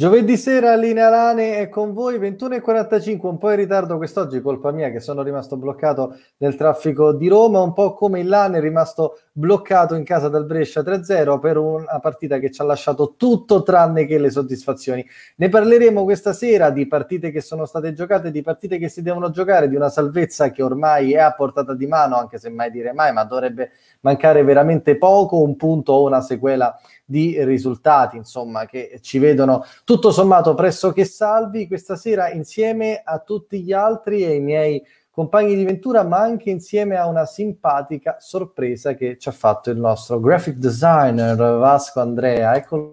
Giovedì sera Linea Lane è con voi 21.45, un po' in ritardo quest'oggi, colpa mia che sono rimasto bloccato nel traffico di Roma, un po' come il Lane è rimasto bloccato in casa dal Brescia 3-0 per una partita che ci ha lasciato tutto tranne che le soddisfazioni. Ne parleremo questa sera di partite che sono state giocate, di partite che si devono giocare, di una salvezza che ormai è a portata di mano, anche se mai dire mai, ma dovrebbe mancare veramente poco, un punto o una sequela di risultati, insomma, che ci vedono tutto sommato pressoché salvi questa sera insieme a tutti gli altri e i miei compagni di ventura, ma anche insieme a una simpatica sorpresa che ci ha fatto il nostro graphic designer Vasco Andrea. Eccolo.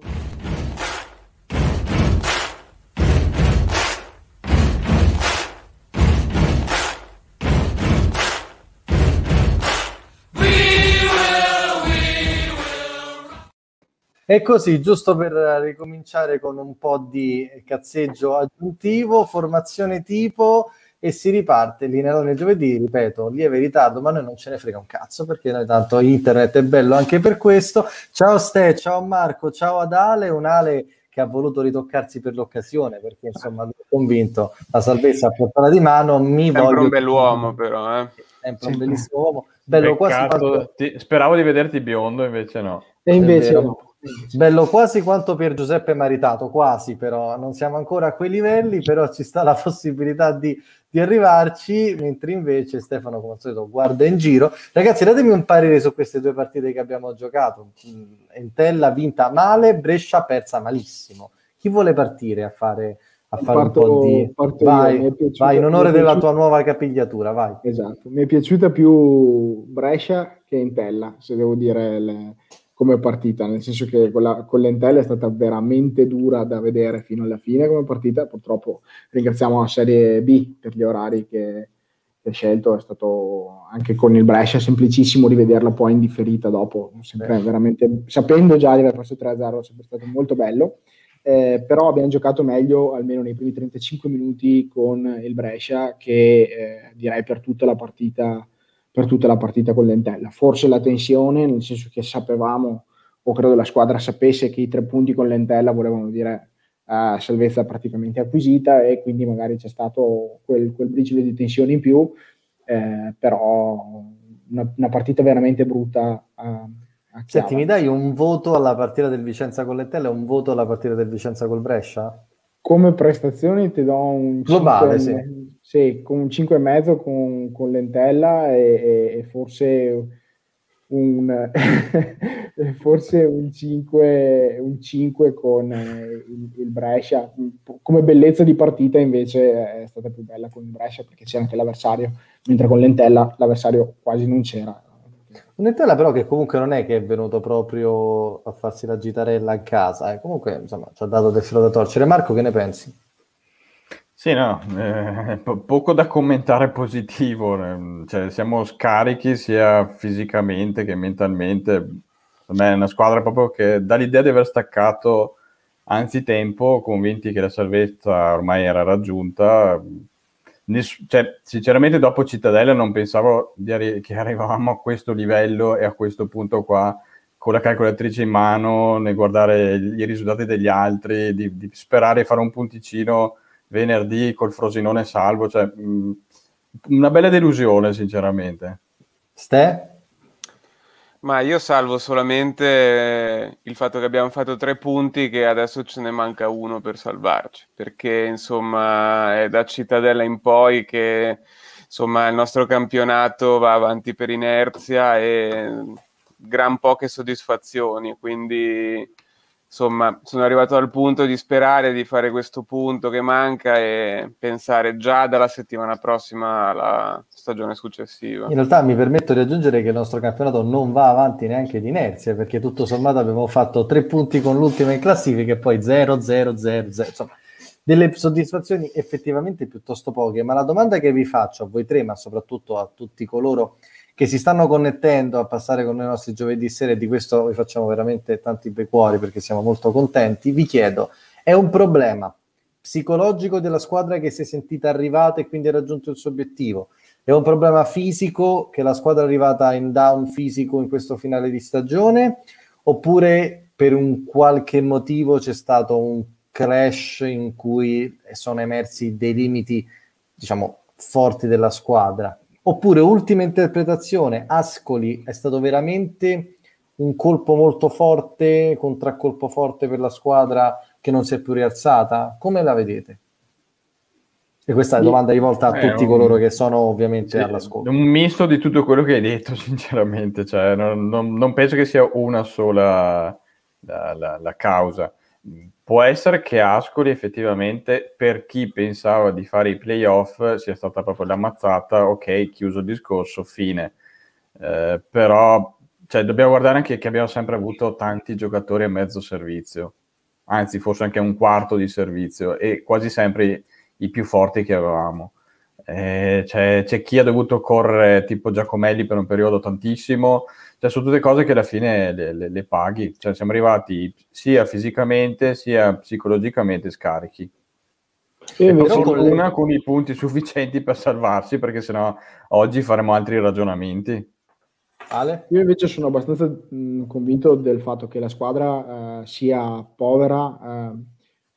E così, giusto per ricominciare con un po' di cazzeggio aggiuntivo, formazione tipo e si riparte l'inelone giovedì, ripeto, lieve ritardo, ma noi non ce ne frega un cazzo perché noi tanto internet è bello anche per questo. Ciao Ste, ciao Marco, ciao Adale, un Ale che ha voluto ritoccarsi per l'occasione perché insomma è convinto la salvezza a portata di mano, mi sempre voglio... un bell'uomo però, eh. Sempre un bellissimo uomo, bello Peccato, quasi ti- speravo di vederti biondo, invece no. E invece no. Bello quasi quanto per Giuseppe Maritato, quasi però, non siamo ancora a quei livelli, però ci sta la possibilità di, di arrivarci, mentre invece Stefano come al solito guarda in giro. Ragazzi, datemi un parere su queste due partite che abbiamo giocato. Mm, Entella vinta male, Brescia persa malissimo. Chi vuole partire a fare, a fare Parto- un po' di... io, Vai, è piaciuta- vai, in onore della tua nuova capigliatura, vai. Esatto, mi è piaciuta più Brescia che Entella, se devo dire le- come partita, nel senso che quella, con l'Entella è stata veramente dura da vedere fino alla fine come partita, purtroppo ringraziamo la Serie B per gli orari che, che ha scelto, è stato anche con il Brescia semplicissimo rivederla poi in differita dopo, sempre sapendo già di aver perso 3-0 è sempre stato molto bello. Eh, però abbiamo giocato meglio almeno nei primi 35 minuti con il Brescia che eh, direi per tutta la partita per tutta la partita con l'Entella. Forse la tensione, nel senso che sapevamo, o credo la squadra sapesse che i tre punti con l'Entella volevano dire eh, salvezza praticamente acquisita e quindi magari c'è stato quel, quel briciolo di tensione in più, eh, però una, una partita veramente brutta a, a Senti, mi dai un voto alla partita del Vicenza con l'Entella e un voto alla partita del Vicenza col Brescia? Come prestazioni ti do un Globale, cinque- sì, con un 5,5 con, con l'Entella e, e- forse un, forse un 5, un 5 con il, il Brescia. Come bellezza di partita invece è stata più bella con il Brescia perché c'era anche l'avversario, mentre con l'Entella l'avversario quasi non c'era. Un'Entella però che comunque non è che è venuto proprio a farsi la gitarella a casa, eh. comunque insomma ci ha dato del filo da torcere. Marco, che ne pensi? Sì, no, eh, po- poco da commentare positivo, eh, cioè, siamo scarichi sia fisicamente che mentalmente. È una squadra proprio che dà l'idea di aver staccato anzitempo, convinti che la salvezza ormai era raggiunta. Ness- cioè, sinceramente dopo Cittadella non pensavo arri- che arrivavamo a questo livello e a questo punto qua con la calcolatrice in mano, nel guardare i risultati degli altri, di, di sperare di fare un punticino venerdì col Frosinone salvo, cioè mh, una bella delusione sinceramente. Ste? Ma io salvo solamente eh, il fatto che abbiamo fatto tre punti, che adesso ce ne manca uno per salvarci, perché insomma è da Cittadella in poi che insomma il nostro campionato va avanti per inerzia e gran poche soddisfazioni, quindi insomma sono arrivato al punto di sperare di fare questo punto che manca e pensare già dalla settimana prossima alla stagione successiva. In realtà mi permetto di aggiungere che il nostro campionato non va avanti neanche di inerzia, perché tutto sommato abbiamo fatto tre punti con l'ultima in classifica e poi 0, 0, 0, 0. Insomma, delle soddisfazioni effettivamente piuttosto poche. Ma la domanda che vi faccio a voi tre, ma soprattutto a tutti coloro che si stanno connettendo a passare con noi nostri giovedì sera, e di questo vi facciamo veramente tanti bei cuori perché siamo molto contenti, vi chiedo, è un problema psicologico della squadra che si è sentita arrivata e quindi ha raggiunto il suo obiettivo? È un problema fisico che la squadra è arrivata in down fisico in questo finale di stagione? Oppure per un qualche motivo c'è stato un crash in cui sono emersi dei limiti, diciamo, forti della squadra. Oppure, ultima interpretazione, Ascoli è stato veramente un colpo molto forte, contraccolpo forte per la squadra che non si è più rialzata. Come la vedete? E questa è una domanda rivolta a tutti un, coloro che sono ovviamente sì, all'ascolto. Un misto di tutto quello che hai detto, sinceramente. Cioè, non, non, non, penso che sia una sola la, la, la, causa. Può essere che Ascoli effettivamente, per chi pensava di fare i playoff, sia stata proprio la mazzata, ok, chiuso il discorso, fine. Eh, però cioè, dobbiamo guardare anche che abbiamo sempre avuto tanti giocatori a mezzo servizio, anzi forse anche un quarto di servizio, e quasi sempre i più forti che avevamo. Eh, c'è, c'è, chi ha dovuto correre tipo Giacomelli per un periodo tantissimo, cioè sono tutte cose che alla fine le, le, le paghi, cioè siamo arrivati sia fisicamente sia psicologicamente scarichi. E per fortuna con i punti sufficienti per salvarsi, perché sennò oggi faremo altri ragionamenti. Ale? Io invece sono abbastanza mh, convinto del fatto che la squadra eh, sia povera eh,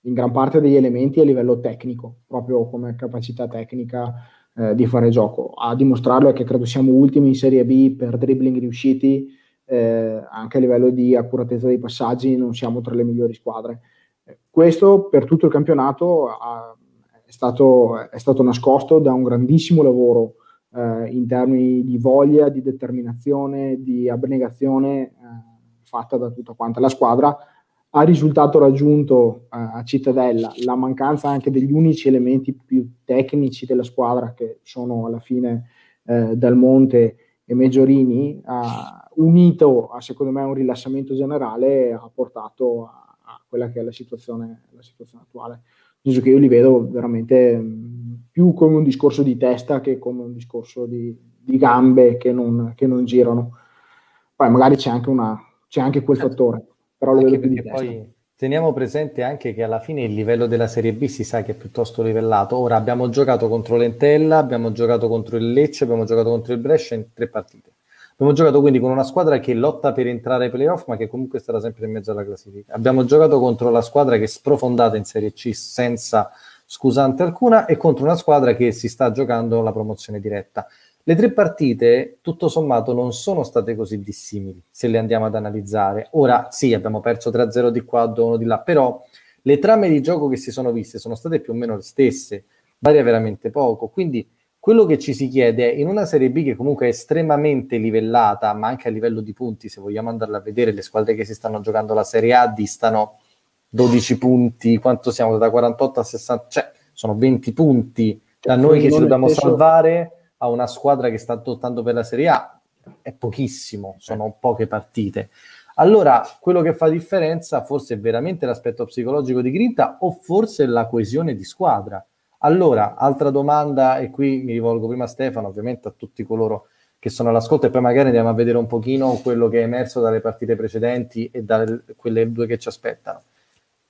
in gran parte degli elementi a livello tecnico, proprio come capacità tecnica eh, di fare gioco. A dimostrarlo è che credo siamo ultimi in Serie B per dribbling riusciti, eh, anche a livello di accuratezza dei passaggi non siamo tra le migliori squadre. Eh, questo per tutto il campionato ha, è, stato, è, stato, nascosto da un grandissimo lavoro eh, in termini di voglia, di determinazione, di abnegazione eh, fatta da tutta quanta la squadra ha risultato raggiunto eh, a Cittadella la mancanza anche degli unici elementi più tecnici della squadra che sono alla fine eh, Dal Monte e Meggiorini, ha unito a secondo me un rilassamento generale ha portato a, a quella che è la situazione, la situazione attuale. Nel che io li vedo veramente mh, più come un discorso di testa che come un discorso di, di gambe che non, che non, girano. Poi magari c'è anche, una, c'è anche quel certo. fattore però lo vedo più di poi teniamo presente anche che alla fine il livello della Serie B si sa che è piuttosto livellato. Ora abbiamo giocato contro l'Entella, abbiamo giocato contro il Lecce, abbiamo giocato contro il Brescia in tre partite. Abbiamo giocato quindi con una squadra che lotta per entrare ai playoff, ma che comunque stata sempre in mezzo alla classifica. Abbiamo giocato contro la squadra che è sprofondata in Serie C senza scusante alcuna e contro una squadra che si sta giocando la promozione diretta. Le tre partite, tutto sommato, non sono state così dissimili, se le andiamo ad analizzare. Ora, sì, abbiamo perso 3-0 di qua, 2-1 di là, però le trame di gioco che si sono viste sono state più o meno le stesse, varia veramente poco. Quindi quello che ci si chiede è, in una Serie B che comunque è estremamente livellata, ma anche a livello di punti, se vogliamo andarla a vedere, le squadre che si stanno giocando la Serie A distano 12 punti, quanto siamo da 48 a 60, cioè sono 20 punti da cioè, noi che ci dobbiamo salvare a una squadra che sta lottando per la Serie A è pochissimo, sono poche partite. Allora, quello che fa differenza forse è veramente l'aspetto psicologico di Grinta o forse la coesione di squadra. Allora, altra domanda, e qui mi rivolgo prima a Stefano, ovviamente a tutti coloro che sono all'ascolto, e poi magari andiamo a vedere un pochino quello che è emerso dalle partite precedenti e da quelle due che ci aspettano.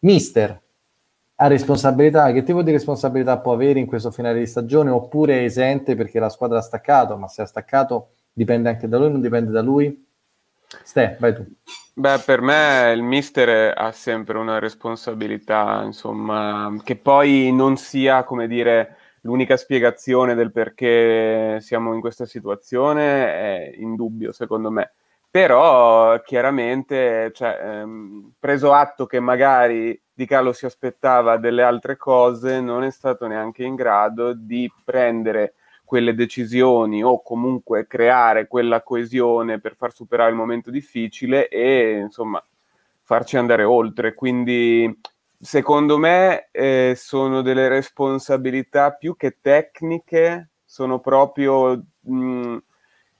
Mister, ha responsabilità, che tipo di responsabilità può avere in questo finale di stagione oppure è esente perché la squadra ha staccato, ma se ha staccato dipende anche da lui, non dipende da lui? Ste, vai tu. Beh, per me il mister ha sempre una responsabilità, insomma, che poi non sia, come dire, l'unica spiegazione del perché siamo in questa situazione è indubbio, secondo me. Però chiaramente, cioè, ehm, preso atto che magari di Carlo si aspettava delle altre cose, non è stato neanche in grado di prendere quelle decisioni o comunque creare quella coesione per far superare il momento difficile e insomma farci andare oltre. Quindi secondo me eh, sono delle responsabilità più che tecniche, sono proprio mh,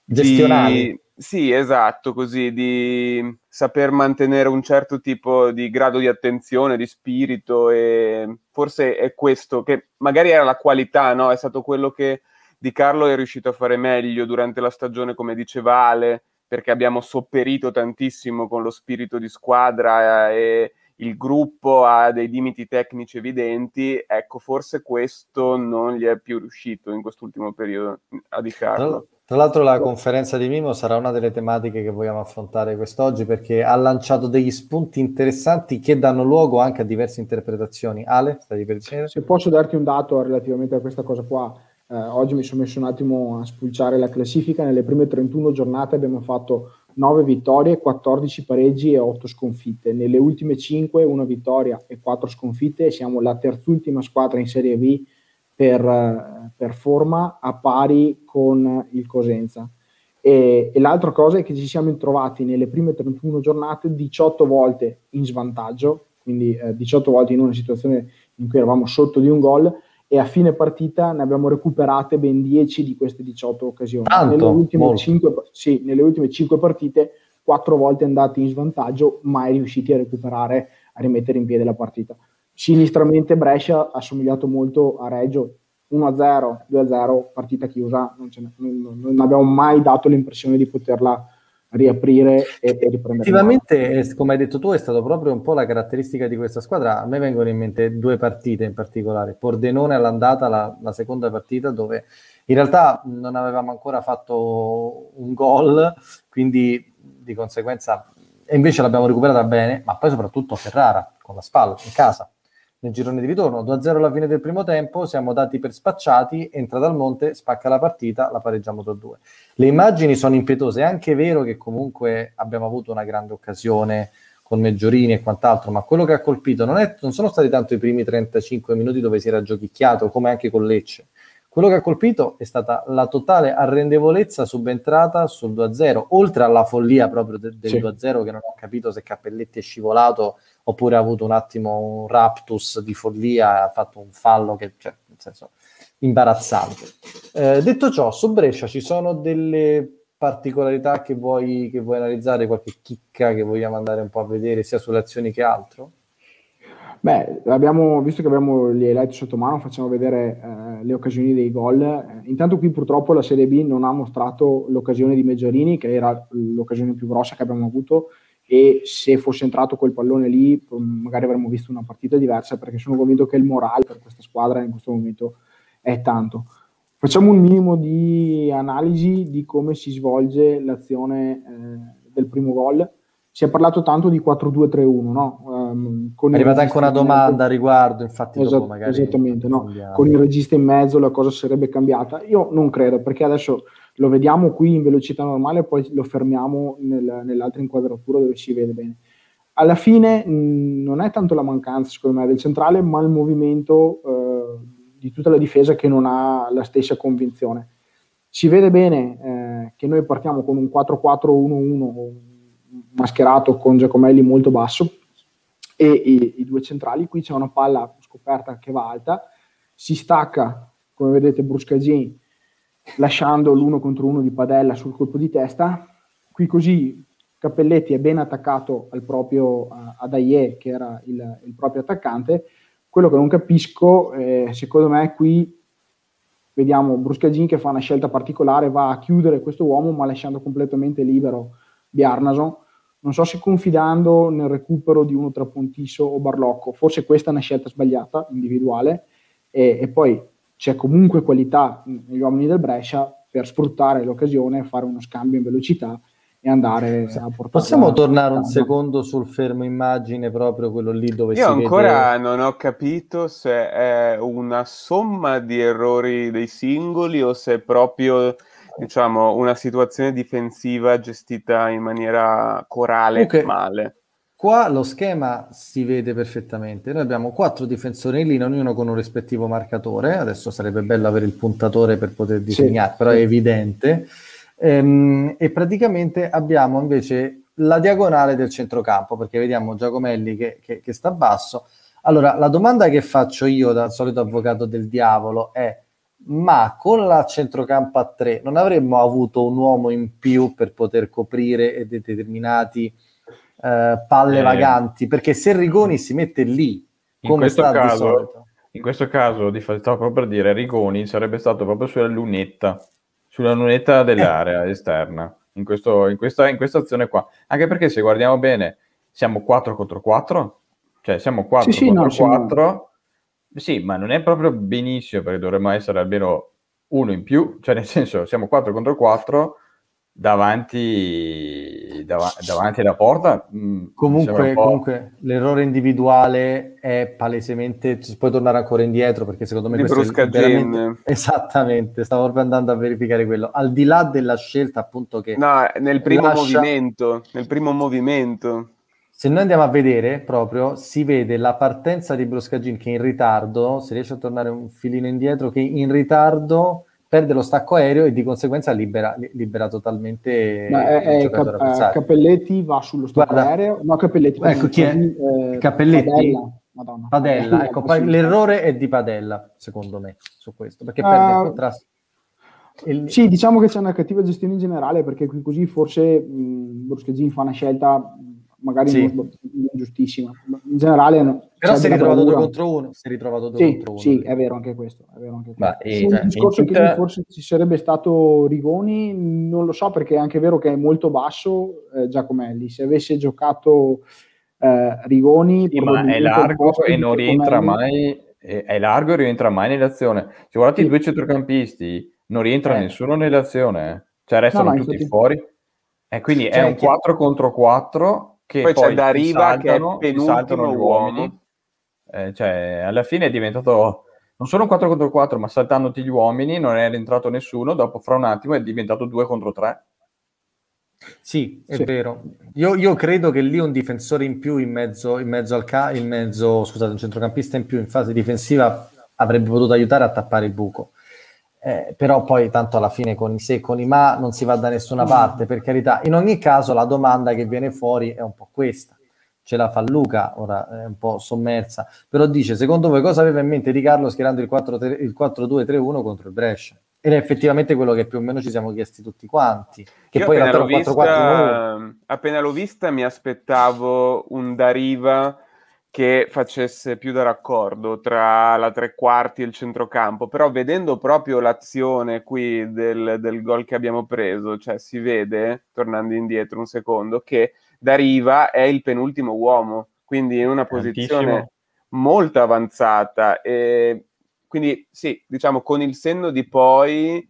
gestionali. Di, sì, esatto, così di saper mantenere un certo tipo di grado di attenzione, di spirito e forse è questo che magari era la qualità, no? È stato quello che Di Carlo è riuscito a fare meglio durante la stagione, come diceva Ale, perché abbiamo sopperito tantissimo con lo spirito di squadra e il gruppo ha dei limiti tecnici evidenti, ecco, forse questo non gli è più riuscito in quest'ultimo periodo a Di Carlo. Tra l'altro la conferenza di Mimo sarà una delle tematiche che vogliamo affrontare quest'oggi perché ha lanciato degli spunti interessanti che danno luogo anche a diverse interpretazioni. Ale, stai per dire? Se posso darti un dato relativamente a questa cosa qua, eh, oggi mi sono messo un attimo a spulciare la classifica, nelle prime 31 giornate abbiamo fatto 9 vittorie, 14 pareggi e 8 sconfitte. Nelle ultime 5 una vittoria e 4 sconfitte siamo la terzultima squadra in Serie B per, per forma a pari con il Cosenza. E, e, l'altra cosa è che ci siamo trovati nelle prime 31 giornate 18 volte in svantaggio, quindi eh, 18 volte in una situazione in cui eravamo sotto di un gol e a fine partita ne abbiamo recuperate ben 10 di queste 18 occasioni. Tanto, nelle, ultime 5, sì, nelle ultime 5 partite 4 volte andati in svantaggio, mai riusciti a recuperare, a rimettere in piedi la partita sinistramente Brescia ha somigliato molto a Reggio 1-0, 2-0, partita chiusa, non, non, non, abbiamo mai dato l'impressione di poterla riaprire e, e riprendere. Effettivamente, come hai detto tu, è stato proprio un po' la caratteristica di questa squadra. A me vengono in mente due partite in particolare. Pordenone all'andata, la, la seconda partita, dove in realtà non avevamo ancora fatto un gol, quindi di conseguenza, e invece l'abbiamo recuperata bene, ma poi soprattutto Ferrara con la spalla in casa nel girone di ritorno. 2-0 alla fine del primo tempo, siamo dati per spacciati, entra dal monte, spacca la partita, la pareggiamo 2-2. Le immagini sono impietose, è anche vero che comunque abbiamo avuto una grande occasione con Meggiorini e quant'altro, ma quello che ha colpito non, è, non sono stati tanto i primi 35 minuti dove si era giochicchiato, come anche con Lecce. Quello che ha colpito è stata la totale arrendevolezza subentrata sul 2-0, oltre alla follia proprio de- del sì. 2-0 che non ho capito se Cappelletti è scivolato oppure ha avuto un attimo un raptus di follia, ha fatto un fallo che, cioè, nel senso, imbarazzante. Eh, detto ciò, su Brescia ci sono delle particolarità che vuoi, che vuoi analizzare, qualche chicca che vogliamo andare un po' a vedere sia sulle azioni che altro? Beh, abbiamo, visto che abbiamo gli highlight sotto mano, facciamo vedere eh, le occasioni dei gol. Eh, intanto qui purtroppo la Serie B non ha mostrato l'occasione di Meggiorini, che era l'occasione più grossa che abbiamo avuto, e se fosse entrato quel pallone lì magari avremmo visto una partita diversa, perché sono convinto che il morale per questa squadra in questo momento è tanto. Facciamo un minimo di analisi di come si svolge l'azione eh, del primo gol si è parlato tanto di 4-2-3-1, no? Um, è arrivata anche una domanda a riguardo, infatti esatto, magari... Esattamente, no? Con il regista in mezzo la cosa sarebbe cambiata? Io non credo, perché adesso lo vediamo qui in velocità normale poi lo fermiamo nel, nell'altra inquadratura dove si vede bene. Alla fine mh, non è tanto la mancanza, secondo me, del centrale, ma il movimento eh, di tutta la difesa che non ha la stessa convinzione. Si vede bene eh, che noi partiamo con un 4-4-1-1 mascherato con Giacomelli molto basso e i, i due centrali. Qui c'è una palla scoperta che va alta, si stacca, come vedete, Bruscagin lasciando l'uno contro uno di Padella sul colpo di testa. Qui così Cappelletti è ben attaccato al proprio uh, ad Aie, che era il, il, proprio attaccante. Quello che non capisco, eh, secondo me, qui vediamo Bruscagin che fa una scelta particolare, va a chiudere questo uomo, ma lasciando completamente libero Biarnason non so se confidando nel recupero di uno tra Pontiso o Barlocco, forse questa è una scelta sbagliata, individuale, e, e poi c'è comunque qualità negli uomini del Brescia per sfruttare l'occasione, fare uno scambio in velocità e andare a portare. Possiamo tornare un secondo sul fermo immagine, proprio quello lì dove Io si ancora vede... non ho capito se è una somma di errori dei singoli o se è proprio diciamo, una situazione difensiva gestita in maniera corale okay. male. Qua lo schema si vede perfettamente. Noi abbiamo quattro difensori in linea, ognuno con un rispettivo marcatore. Adesso sarebbe bello avere il puntatore per poter disegnare, sì, però sì. è evidente. Ehm, e praticamente abbiamo invece la diagonale del centrocampo, perché vediamo Giacomelli che, che, che sta basso. Allora, la domanda che faccio io dal solito avvocato del diavolo è ma con la centrocampo a 3 non avremmo avuto un uomo in più per poter coprire determinati eh, palle eh, vaganti perché se Rigoni si mette lì come sta caso, di solito. in questo caso di stavo proprio per dire Rigoni sarebbe stato proprio sulla lunetta sulla lunetta dell'area eh. esterna in, questo, in, questa, in questa azione qua. Anche perché se guardiamo bene siamo 4 contro 4 cioè siamo 4 sì, contro sì, no, 4 sì, ma non è proprio benissimo perché dovremmo essere almeno uno in più, cioè nel senso siamo 4 contro 4 davanti, dav- davanti alla porta. Mh, mm, comunque, comunque, l'errore individuale è palesemente, si può tornare ancora indietro perché secondo me di questo è veramente... Esattamente, stavo proprio andando a verificare quello. Al di là della scelta appunto che... No, nel primo lascia... movimento, nel primo movimento. Se noi andiamo a vedere proprio, si vede la partenza di Broscagin che in ritardo, se riesce a tornare un filino indietro, che in ritardo perde lo stacco aereo e di conseguenza libera, libera totalmente Ma è, è Cap- Cappelletti va sullo stacco Guarda, aereo? No Cappelletti ecco chi è? eh, Cappelletti Padella, Madonna. Padella ecco, l'errore è di Padella secondo me su questo perché uh, perde il contrasto. Il... Sì, diciamo che c'è una cattiva gestione in generale perché così forse Bruscheggini fa una scelta magari sì. non, giustissima. In generale, no, però si è ritrovato due contro uno. Si è ritrovato due sì, contro uno. Sì, è vero anche questo. È vero anche questo. Ma, eh, cioè, discorso tutta... che forse ci sarebbe stato Rigoni, non lo so perché è anche vero che è molto basso eh, Giacomelli. Se avesse giocato eh, Rigoni, sì, ma è largo e non rientra mai. È largo e rientra mai nell'azione. Se guardate sì. i due centrocampisti, non rientra eh. nessuno nell'azione, eh. cioè restano no, tutti infatti... fuori. E quindi cioè, è un 4 contro 4 che poi, poi c'è da Riva che è penultimo uomo. Eh, cioè, alla fine è diventato non solo un 4 contro 4, ma saltandoti gli uomini non è rientrato nessuno, dopo fra un attimo è diventato 2 contro 3. Sì, è sì. vero. Io, io, credo che lì un difensore in più in mezzo, in mezzo al ca- in mezzo, scusate, un centrocampista in più in fase difensiva avrebbe potuto aiutare a tappare il buco. Eh, però poi tanto alla fine con i se e con i ma non si va da nessuna parte, per carità. In ogni caso la domanda che viene fuori è un po' questa. Ce la fa Luca, ora è un po' sommersa, però dice, secondo voi cosa aveva in mente Di Carlo schierando il 4-2-3-1 contro il Brescia? Ed è effettivamente quello che più o meno ci siamo chiesti tutti quanti. Che Io poi appena, l'ho vista, appena l'ho vista mi aspettavo un Dariva che facesse più da raccordo tra la tre quarti e il centrocampo, però vedendo proprio l'azione qui del, del gol che abbiamo preso, cioè si vede, tornando indietro un secondo, che Dariva è il penultimo uomo, quindi in una posizione Tantissimo. molto avanzata. E quindi sì, diciamo con il senno di poi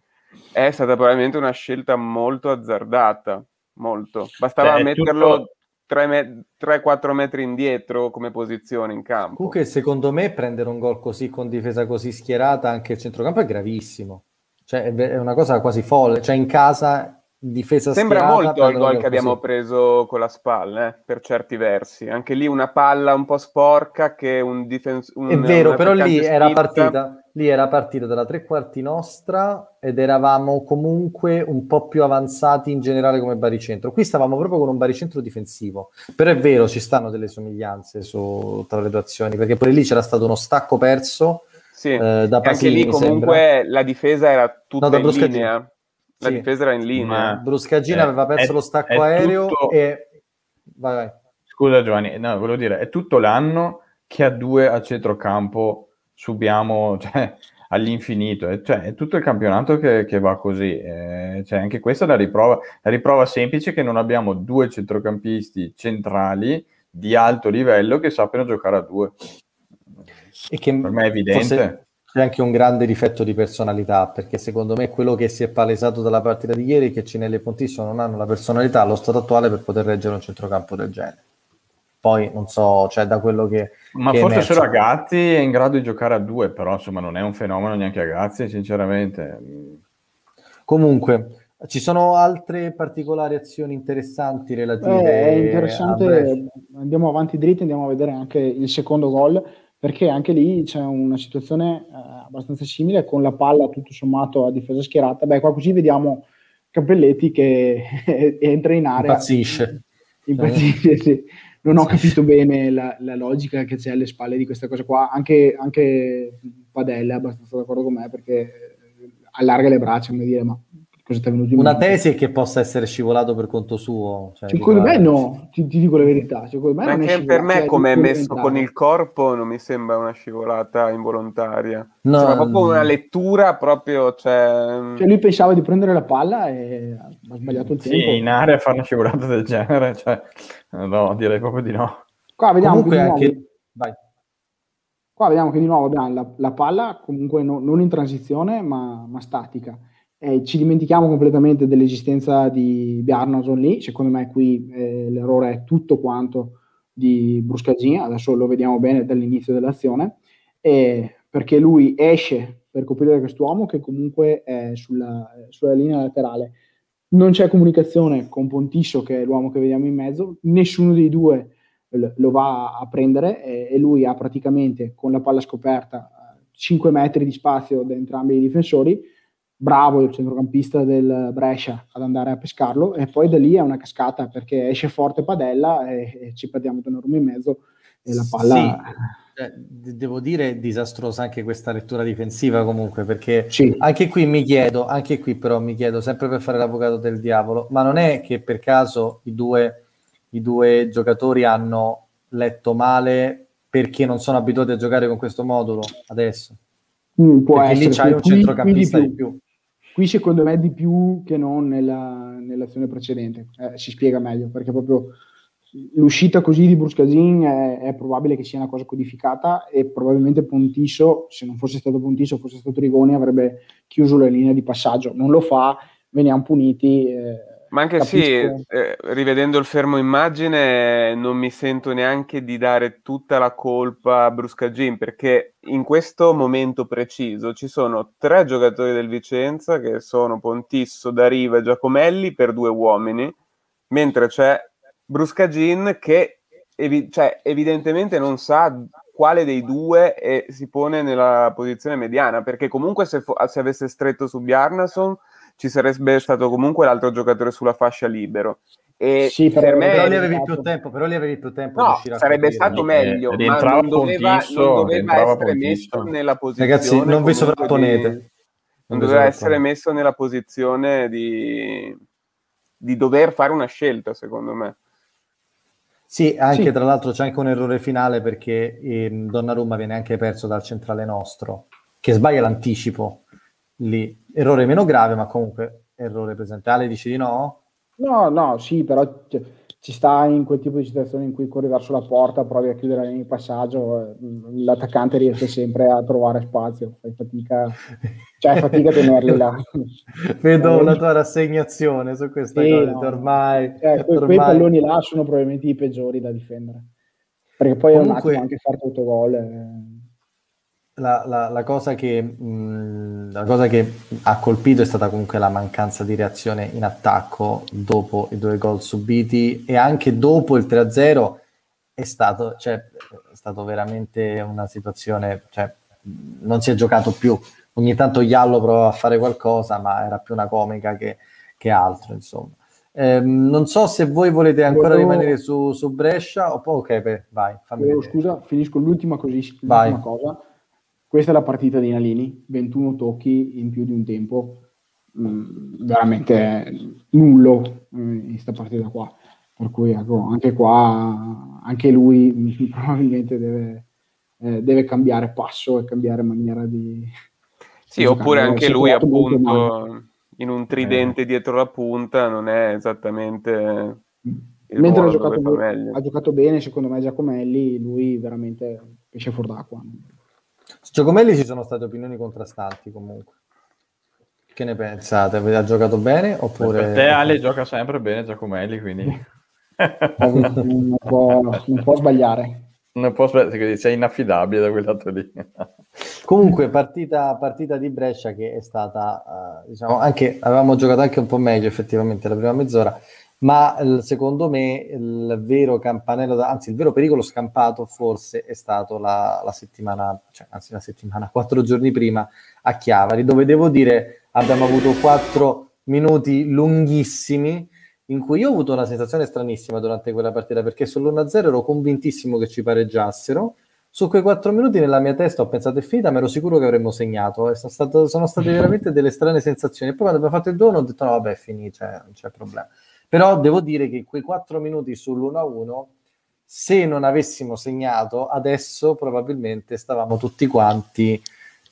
è stata probabilmente una scelta molto azzardata, molto. Bastava Beh, metterlo... Tutto 3-4 metri indietro come posizione in campo. Comunque, secondo me, prendere un gol così con difesa così schierata anche il centrocampo è gravissimo. Cioè, è una cosa quasi folle. Cioè, in casa difesa Sembra molto il gol che abbiamo preso con la spalla, eh, per certi versi. Anche lì una palla un po' sporca che un difensore... È vero, però lì era partita lì era partita dalla tre quarti nostra ed eravamo comunque un po' più avanzati in generale come baricentro. Qui stavamo proprio con un baricentro difensivo, però è vero, ci stanno delle somiglianze su, tra le due azioni, perché pure lì c'era stato uno stacco perso sì. eh, da Pasini, Anche lì comunque la difesa era tutta no, in linea. La sì. difesa era in linea. Bruscagina eh, aveva perso è, lo stacco aereo tutto... e... Vai, vai. Scusa Giovanni, no, volevo dire, è tutto l'anno che a due a centrocampo subiamo cioè, all'infinito, eh, cioè, è tutto il campionato che, che va così. Eh, cioè, anche questa è la riprova, la riprova semplice che non abbiamo due centrocampisti centrali di alto livello che sappiano giocare a due. E che per me è evidente. C'è anche un grande difetto di personalità, perché secondo me quello che si è palesato dalla partita di ieri è che Cinelli e Pontisso non hanno la personalità allo stato attuale per poter reggere un centrocampo del genere. Poi non so, cioè da quello che. Ma che forse solo Agazzi è in grado di giocare a due, però insomma non è un fenomeno neanche Agazzi, sinceramente. Comunque, ci sono altre particolari azioni interessanti relative eh, è interessante, andiamo avanti dritti, andiamo a vedere anche il secondo gol, perché anche lì c'è una situazione eh, abbastanza simile con la palla tutto sommato a difesa schierata. Beh, qua così vediamo Cappelletti che entra in area. Impazzisce. Impazzisce, sì non ho capito bene la, la, logica che c'è alle spalle di questa cosa qua. Anche, anche Padella è abbastanza d'accordo con me perché allarga le braccia, come dire, ma Una mente? tesi è che possa essere scivolato per conto suo. Cioè, secondo me no, ti, ti, dico la verità. Secondo me Anche per me, come è messo con il corpo, non mi sembra una scivolata involontaria. No, cioè, proprio una lettura proprio... Cioè... cioè... lui pensava di prendere la palla e ha sbagliato il sì, tempo. Sì, in area fare una scivolata del genere, cioè, no, direi proprio di no. Qua vediamo... Comunque anche... Vai. Qua vediamo che di nuovo abbiamo la, la palla comunque no, non in transizione ma, ma statica. Eh, ci dimentichiamo completamente dell'esistenza di Bjarnason lì, secondo me qui eh, l'errore è tutto quanto di Bruscagin, adesso lo vediamo bene dall'inizio dell'azione, eh, perché lui esce per coprire quest'uomo che comunque è sulla, sulla linea laterale. Non c'è comunicazione con Pontisso, che è l'uomo che vediamo in mezzo, nessuno dei due lo va a prendere. E, lui ha praticamente con la palla scoperta 5 metri di spazio da entrambi i difensori, bravo il centrocampista del Brescia ad andare a pescarlo e poi da lì è una cascata perché esce forte Padella e, e ci perdiamo Donnarumma in mezzo e la palla... Sì. Eh, devo dire disastrosa anche questa lettura difensiva comunque perché sì. anche qui mi chiedo, anche qui però mi chiedo sempre per fare l'avvocato del diavolo, ma non è che per caso i due i due giocatori hanno letto male perché non sono abituati a giocare con questo modulo adesso. Mm, può perché essere, lì c'hai un centrocampista di più. di più. Qui secondo me di più che non nella, nell'azione precedente. Eh, si spiega meglio perché proprio l'uscita così di Bruscagin è, è, probabile che sia una cosa codificata e probabilmente Pontisso, se non fosse stato Pontisso, fosse stato Rigoni, avrebbe chiuso la linea di passaggio. Non lo fa, veniamo puniti. Eh, ma anche Capisco. sì, eh, rivedendo il fermo immagine, non mi sento neanche di dare tutta la colpa a Bruscagin, perché in questo momento preciso ci sono tre giocatori del Vicenza, che sono Pontisso, Dariva e Giacomelli, per due uomini, mentre c'è Bruscagin che evi- cioè, evidentemente non sa quale dei due è, si pone nella posizione mediana, perché comunque se, fo- se avesse stretto su Bjarnason ci sarebbe stato comunque l'altro giocatore sulla fascia libero. E sì, però, per me, però lì avevi più tempo, però lì avevi più tempo no, sarebbe stato meglio, eh, ma non doveva, non doveva essere messo nella posizione Ragazzi, non vi sovrapponete. Di, non doveva essere messo nella posizione di, di dover fare una scelta, secondo me. Sì, anche sì. tra l'altro c'è anche un errore finale perché eh, Donnarumma viene anche perso dal centrale nostro, che sbaglia l'anticipo lì. Errore meno grave, ma comunque errore presente. Ale dici di no? No, no, sì, però cioè, ci sta in quel tipo di situazione in cui corri verso la porta, provi a chiudere il passaggio, eh, l'attaccante riesce sempre a trovare spazio, fai fatica, cioè fatica a tenerli là. Vedo una tua rassegnazione su questa sì, cosa, no. ormai, eh, ormai... Quei palloni là sono probabilmente i peggiori da difendere, perché poi Comunque... è un attimo anche fare autogol. Eh la, la, la, cosa che, mh, la, cosa che, ha colpito è stata comunque la mancanza di reazione in attacco dopo i due gol subiti e anche dopo il 3-0 è stato, cioè, è stato veramente una situazione, cioè, non si è giocato più. Ogni tanto Iallo provava a fare qualcosa, ma era più una comica che, che altro, insomma. Eh, non so se voi volete ancora Volevo... rimanere su, su Brescia o poi ok, beh, vai. Fammi scusa, finisco l'ultima, così, l'ultima cosa questa è la partita di Nalini, 21 tocchi in più di un tempo, mh, mm, veramente nullo mm, in questa partita qua. Per cui ecco, anche qua, anche lui probabilmente deve, eh, deve cambiare passo e cambiare maniera di... Sì, oppure anche lui appunto in un tridente eh. dietro la punta non è esattamente... Mentre ha giocato, ha giocato, bene, secondo me Giacomelli, lui veramente esce fuori d'acqua. Su Giocomelli ci sono state opinioni contrastanti comunque. Che ne pensate? Ha giocato bene oppure... Per te Ale gioca sempre bene Giacomelli, quindi... non, può, non può sbagliare. Non può sbagliare, sei inaffidabile da quel lato lì. Comunque, partita, partita, di Brescia che è stata, uh, diciamo, anche, avevamo giocato anche un po' meglio effettivamente la prima mezz'ora, ma secondo me il vero campanello, da, anzi il vero pericolo scampato forse è stato la, la, settimana, cioè, anzi la settimana, quattro giorni prima a Chiavari, dove devo dire abbiamo avuto quattro minuti lunghissimi in cui io ho avuto una sensazione stranissima durante quella partita perché sull'1-0 ero convintissimo che ci pareggiassero. Su quei quattro minuti nella mia testa ho pensato è finita, ma ero sicuro che avremmo segnato. Sono, stato, sono, state veramente delle strane sensazioni. E poi quando abbiamo fatto il 2 ho detto no, vabbè, è finita, cioè, non c'è problema. Però devo dire che quei 4 minuti sull'1-1, se non avessimo segnato, adesso probabilmente stavamo tutti quanti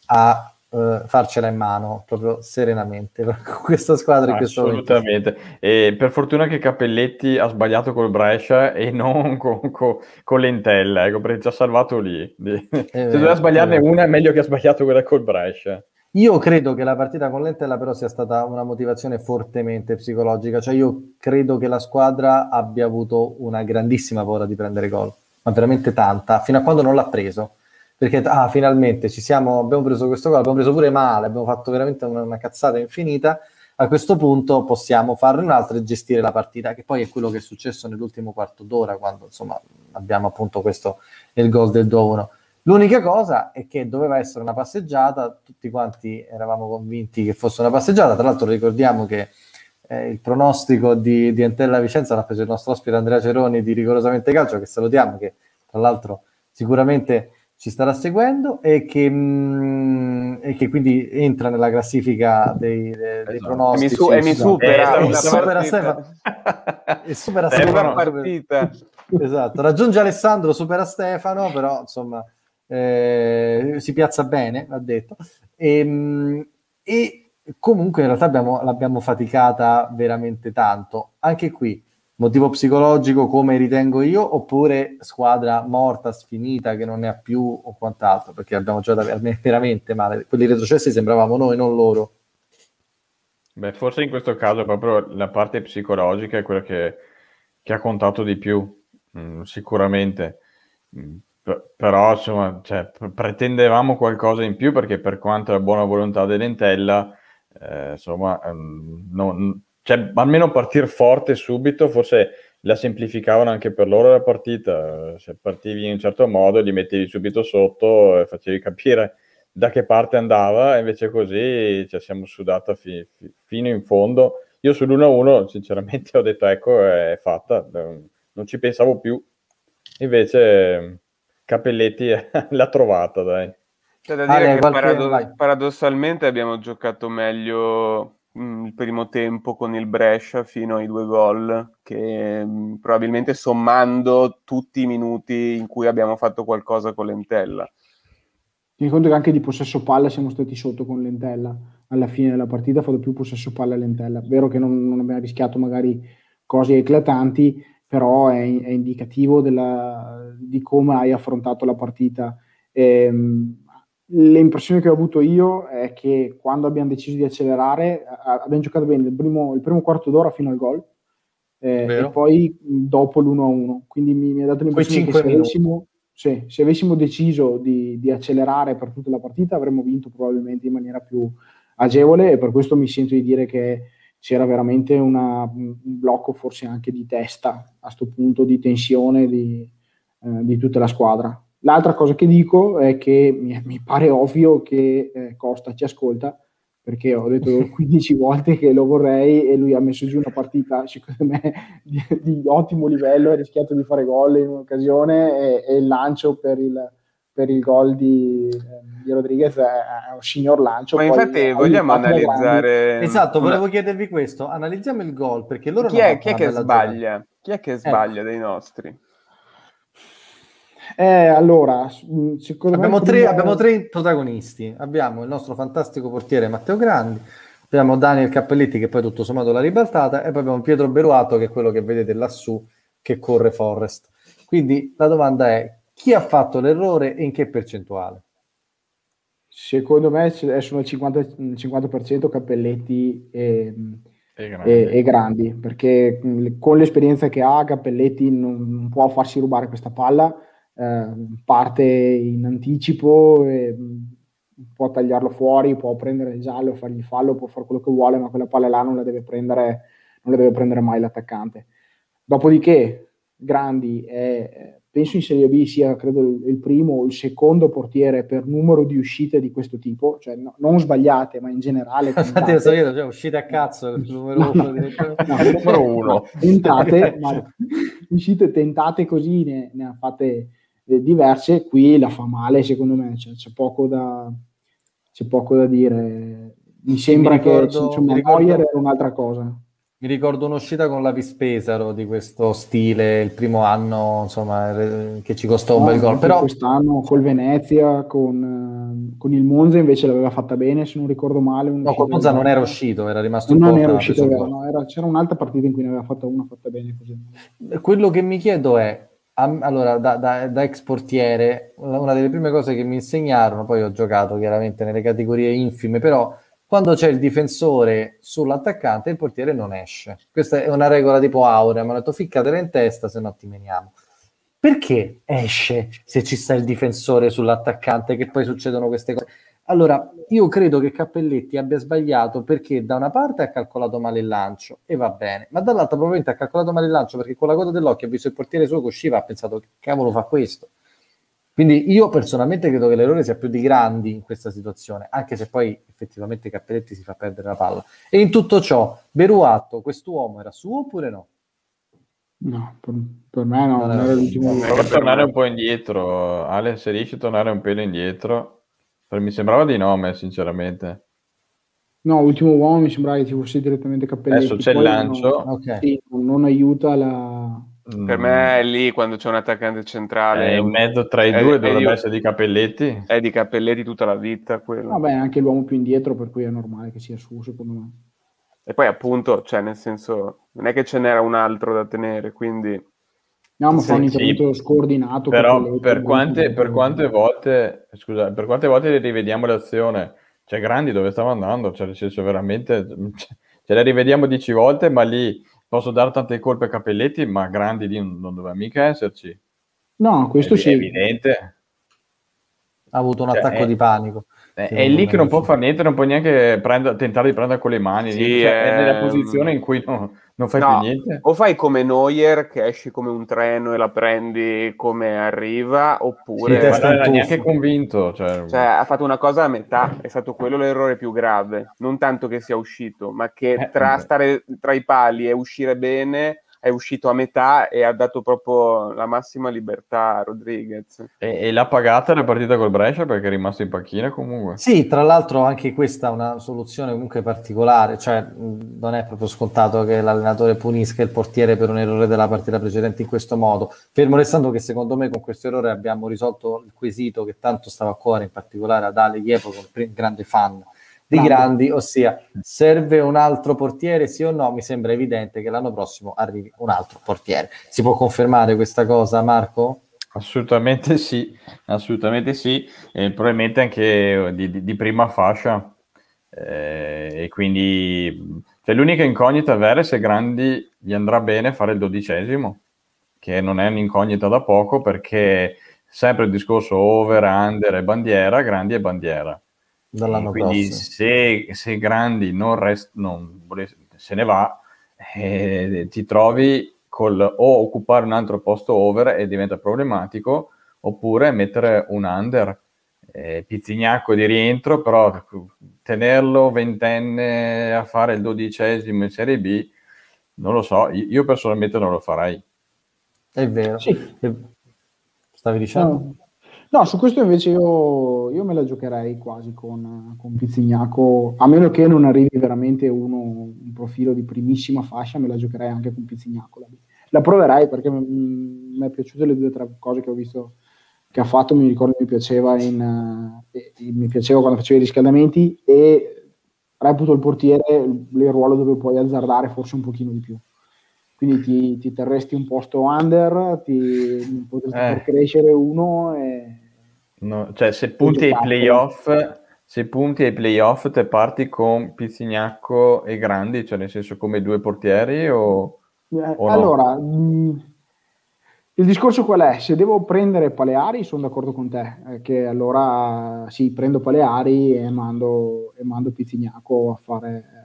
a uh, farcela in mano proprio serenamente con questa squadra Assolutamente. E per fortuna che Cappelletti ha sbagliato col Brescia e non con, con, con l'Entella, ecco, perché ci ha salvato lì. Se doveva sbagliarne una è meglio che ha sbagliato quella col Brescia. Io credo che la partita con l'Entella però sia stata una motivazione fortemente psicologica, cioè io credo che la squadra abbia avuto una grandissima paura di prendere gol, ma veramente tanta, fino a quando non l'ha preso, perché ah, finalmente ci siamo, abbiamo preso questo gol, abbiamo preso pure male, abbiamo fatto veramente una, una cazzata infinita, a questo punto possiamo farne un'altra e gestire la partita, che poi è quello che è successo nell'ultimo quarto d'ora, quando insomma abbiamo appunto questo, il gol del 2-1 L'unica cosa è che doveva essere una passeggiata, tutti quanti eravamo convinti che fosse una passeggiata, tra l'altro ricordiamo che eh, il pronostico di, di Entella Vicenza l'ha preso il nostro ospite Andrea Ceroni di Rigorosamente Calcio, che salutiamo, che tra l'altro sicuramente ci starà seguendo e che, mh, mm, e che quindi entra nella classifica dei, dei, dei esatto. pronostici. E mi, su, e mi supera, eh, e supera Stefano. e supera Stefano. Partita. Esatto, raggiunge Alessandro, supera Stefano, però insomma eh, si piazza bene, va detto, e, ehm, e comunque in realtà abbiamo, l'abbiamo faticata veramente tanto. Anche qui, motivo psicologico come ritengo io, oppure squadra morta, sfinita, che non ne ha più o quant'altro, perché abbiamo giocato veramente male. Quelli retrocessi sembravamo noi, non loro. Beh, forse in questo caso proprio la parte psicologica è quella che, che ha contato di più, mm, sicuramente. Mm, però insomma, cioè, pretendevamo qualcosa in più perché per quanto la buona volontà dell'Entella, eh, insomma, ehm, non, cioè, almeno partire forte subito, forse la semplificavano anche per loro la partita. Se partivi in un certo modo, li mettevi subito sotto e facevi capire da che parte andava, invece così ci siamo sudata fi, fi, fino in fondo. Io sull'1-1, sinceramente, ho detto: ecco, è fatta, non ci pensavo più. Invece Capelletti l'ha trovata, dai. C'è da dire ah, che parado- paradossalmente abbiamo giocato meglio mh, mm, il primo tempo con il Brescia fino ai due gol, che mh, mm, probabilmente sommando tutti i minuti in cui abbiamo fatto qualcosa con l'Entella. Tieni conto che anche di possesso palla siamo stati sotto con l'Entella. Alla fine della partita ha fatto più possesso palla l'Entella. Vero che non, non abbiamo rischiato magari cose eclatanti, però è, è indicativo della, di come hai affrontato la partita. Ehm, l'impressione che ho avuto io è che quando abbiamo deciso di accelerare abbiamo giocato bene il primo, il primo quarto d'ora fino al gol eh, e poi dopo l'1-1 quindi mi, mi, ha dato l'impressione che se avessimo, sì, se avessimo, deciso di, di, accelerare per tutta la partita avremmo vinto probabilmente in maniera più agevole e per questo mi sento di dire che c'era veramente una, un blocco forse anche di testa a questo punto, di tensione di, eh, di, tutta la squadra. L'altra cosa che dico è che mi, mi pare ovvio che eh, Costa ci ascolta, perché ho detto 15 volte che lo vorrei e lui ha messo giù una partita, secondo me, di, di ottimo livello, ha rischiato di fare gol in un'occasione e, e il lancio per il, per il gol di, di Rodriguez è, è, un signor lancio. Ma infatti vogliamo analizzare... Esatto, volevo una... chiedervi questo, analizziamo il gol perché loro... Chi è, chi è che sbaglia? Chi è che sbaglia eh. dei nostri? Eh, allora, abbiamo, tre, abbiamo tre protagonisti. Abbiamo il nostro fantastico portiere Matteo Grandi, abbiamo Daniel Cappelletti che poi tutto sommato l'ha ribaltata e poi abbiamo Pietro Beruato che è quello che vedete lassù che corre Forrest. Quindi la domanda è chi ha fatto l'errore e in che percentuale? Secondo me sono il 50%, 50% Cappelletti e, e, grandi. E, e, grandi. perché con l'esperienza che ha Cappelletti non, non può farsi rubare questa palla, eh, parte in anticipo, può tagliarlo fuori, può prendere il giallo, fargli fallo, può fare quello che vuole, ma quella palla là non la deve prendere, non la deve prendere mai l'attaccante. Dopodiché, Grandi è penso in Serie B sia credo il primo o il secondo portiere per numero di uscite di questo tipo, cioè no, non sbagliate, ma in generale. Infatti, so io, cioè, uscite a cazzo il numero uno. No, numero uno. Tentate, ma uscite tentate così ne, ne ha fatte eh, diverse. Qui la fa male, secondo me, cioè, c'è, poco da, c'è poco da dire. Mi sembra mi ricordo, che ricordo... Neuer era un'altra cosa. Mi ricordo un'uscita con la Vispesaro di questo stile, il primo anno, insomma, che ci costò un no, bel gol. Però quest'anno col Venezia, con, con, il Monza invece l'aveva fatta bene, se non ricordo male. No, col Monza non era uscito, era rimasto non era uscito, no, era, c'era un'altra partita in cui ne aveva fatta una fatta bene così. Quello che mi chiedo è, allora, da, da, da, ex portiere, una delle prime cose che mi insegnarono, poi ho giocato chiaramente nelle categorie infime, però quando c'è il difensore sull'attaccante il portiere non esce. Questa è una regola tipo aurea, mi hanno detto ficcatela in testa se no ti meniamo. Perché esce se ci sta il difensore sull'attaccante che poi succedono queste cose? Allora, io credo che Cappelletti abbia sbagliato perché da una parte ha calcolato male il lancio e va bene, ma dall'altra probabilmente ha calcolato male il lancio perché con la coda dell'occhio ha visto il portiere suo che usciva ha pensato che cavolo fa questo quindi io personalmente credo che l'errore sia più di grandi in questa situazione, anche se poi effettivamente Cappelletti si fa perdere la palla. E in tutto ciò, Beruatto, quest'uomo era suo oppure no? No, per, per me no, non era l'ultimo Prova a tornare un po' indietro, Ale, se riesci a tornare un pelo indietro, mi sembrava di no, me, sinceramente. No, ultimo uomo mi sembrava che ci fosse direttamente Cappelletti. Adesso c'è il lancio. No, okay. sì, non aiuta la, per me è lì quando c'è un attaccante centrale. È in mezzo tra i due, dovrebbe di, essere di Cappelletti. È di Cappelletti tutta la vita. Quello. Vabbè, anche l'uomo più indietro, per cui è normale che sia su, secondo me. E poi appunto, cioè nel senso, non è che ce n'era un altro da tenere, quindi... No, ma fa un intervento sì, scordinato. Però per quante, per quante volte, scusa, per quante volte rivediamo l'azione? Cioè, Grandi dove stava andando? Cioè, nel senso, veramente, ce la rivediamo dieci volte, ma lì Posso dare tante colpe a Capelletti, ma Grandi lì non doveva mica esserci. No, questo è, sì. È evidente. Ha avuto un cioè, attacco è, di panico. È, è lì che non può fare niente, non può neanche prendere, tentare di prendere con le mani. Sì, cioè, è nella posizione in cui no, non fai no, più niente. O fai come Neuer che esci come un treno e la prendi come arriva, oppure sì, non era neanche convinto. Cioè... cioè... ha fatto una cosa a metà, è stato quello l'errore più grave. Non tanto che sia uscito, ma che eh, tra stare tra i pali e uscire bene è uscito a metà e ha dato proprio la massima libertà a Rodriguez. E, e l'ha pagata la partita col Brescia perché è rimasto in panchina comunque? Sì, tra l'altro anche questa è una soluzione comunque particolare, cioè non è proprio scontato che l'allenatore punisca il portiere per un errore della partita precedente in questo modo, fermo restando che secondo me con questo errore abbiamo risolto il quesito che tanto stava a cuore, in particolare ad Ale Iepo, grande fan di Bravo. grandi, ossia serve un altro portiere, sì o no? Mi sembra evidente che l'anno prossimo arrivi un altro portiere. Si può confermare questa cosa, Marco? Assolutamente sì, assolutamente sì, e probabilmente anche di, di, di prima fascia. Eh, e quindi cioè, l'unica incognita vera è se Grandi gli andrà bene fare il dodicesimo, che non è un'incognita da poco perché sempre il discorso over, under e bandiera, Grandi e bandiera dall'anno quindi prossimo. Se, se Grandi non, rest, non volesse, se ne va, eh, ti trovi col o occupare un altro posto over e diventa problematico, oppure mettere un under. Eh, Pizzignacco di rientro, però tenerlo ventenne a fare il dodicesimo in Serie B, non lo so, io personalmente non lo farei. È vero. Sì. Stavi dicendo? No. No, su questo invece io, io me la giocherei quasi con, con Pizzignaco, a meno che non arrivi veramente uno, un profilo di primissima fascia, me la giocherei anche con Pizzignaco. La, la proverei perché mi, è piaciute le due o tre cose che ho visto che ha fatto, mi ricordo mi piaceva, in, eh, mi piaceva quando faceva i riscaldamenti e reputo il portiere il ruolo dove puoi azzardare forse un pochino di più quindi ti, ti, terresti un posto under, ti potresti eh. far crescere uno e... No, cioè se punti ai playoff, se punti ai playoff te parti con Pizzignacco e Grandi, cioè nel senso come due portieri o, eh, o Allora, no? mh, il discorso qual è? Se devo prendere Paleari sono d'accordo con te, eh, che allora sì, prendo Paleari e mando, e mando Pizzignacco a fare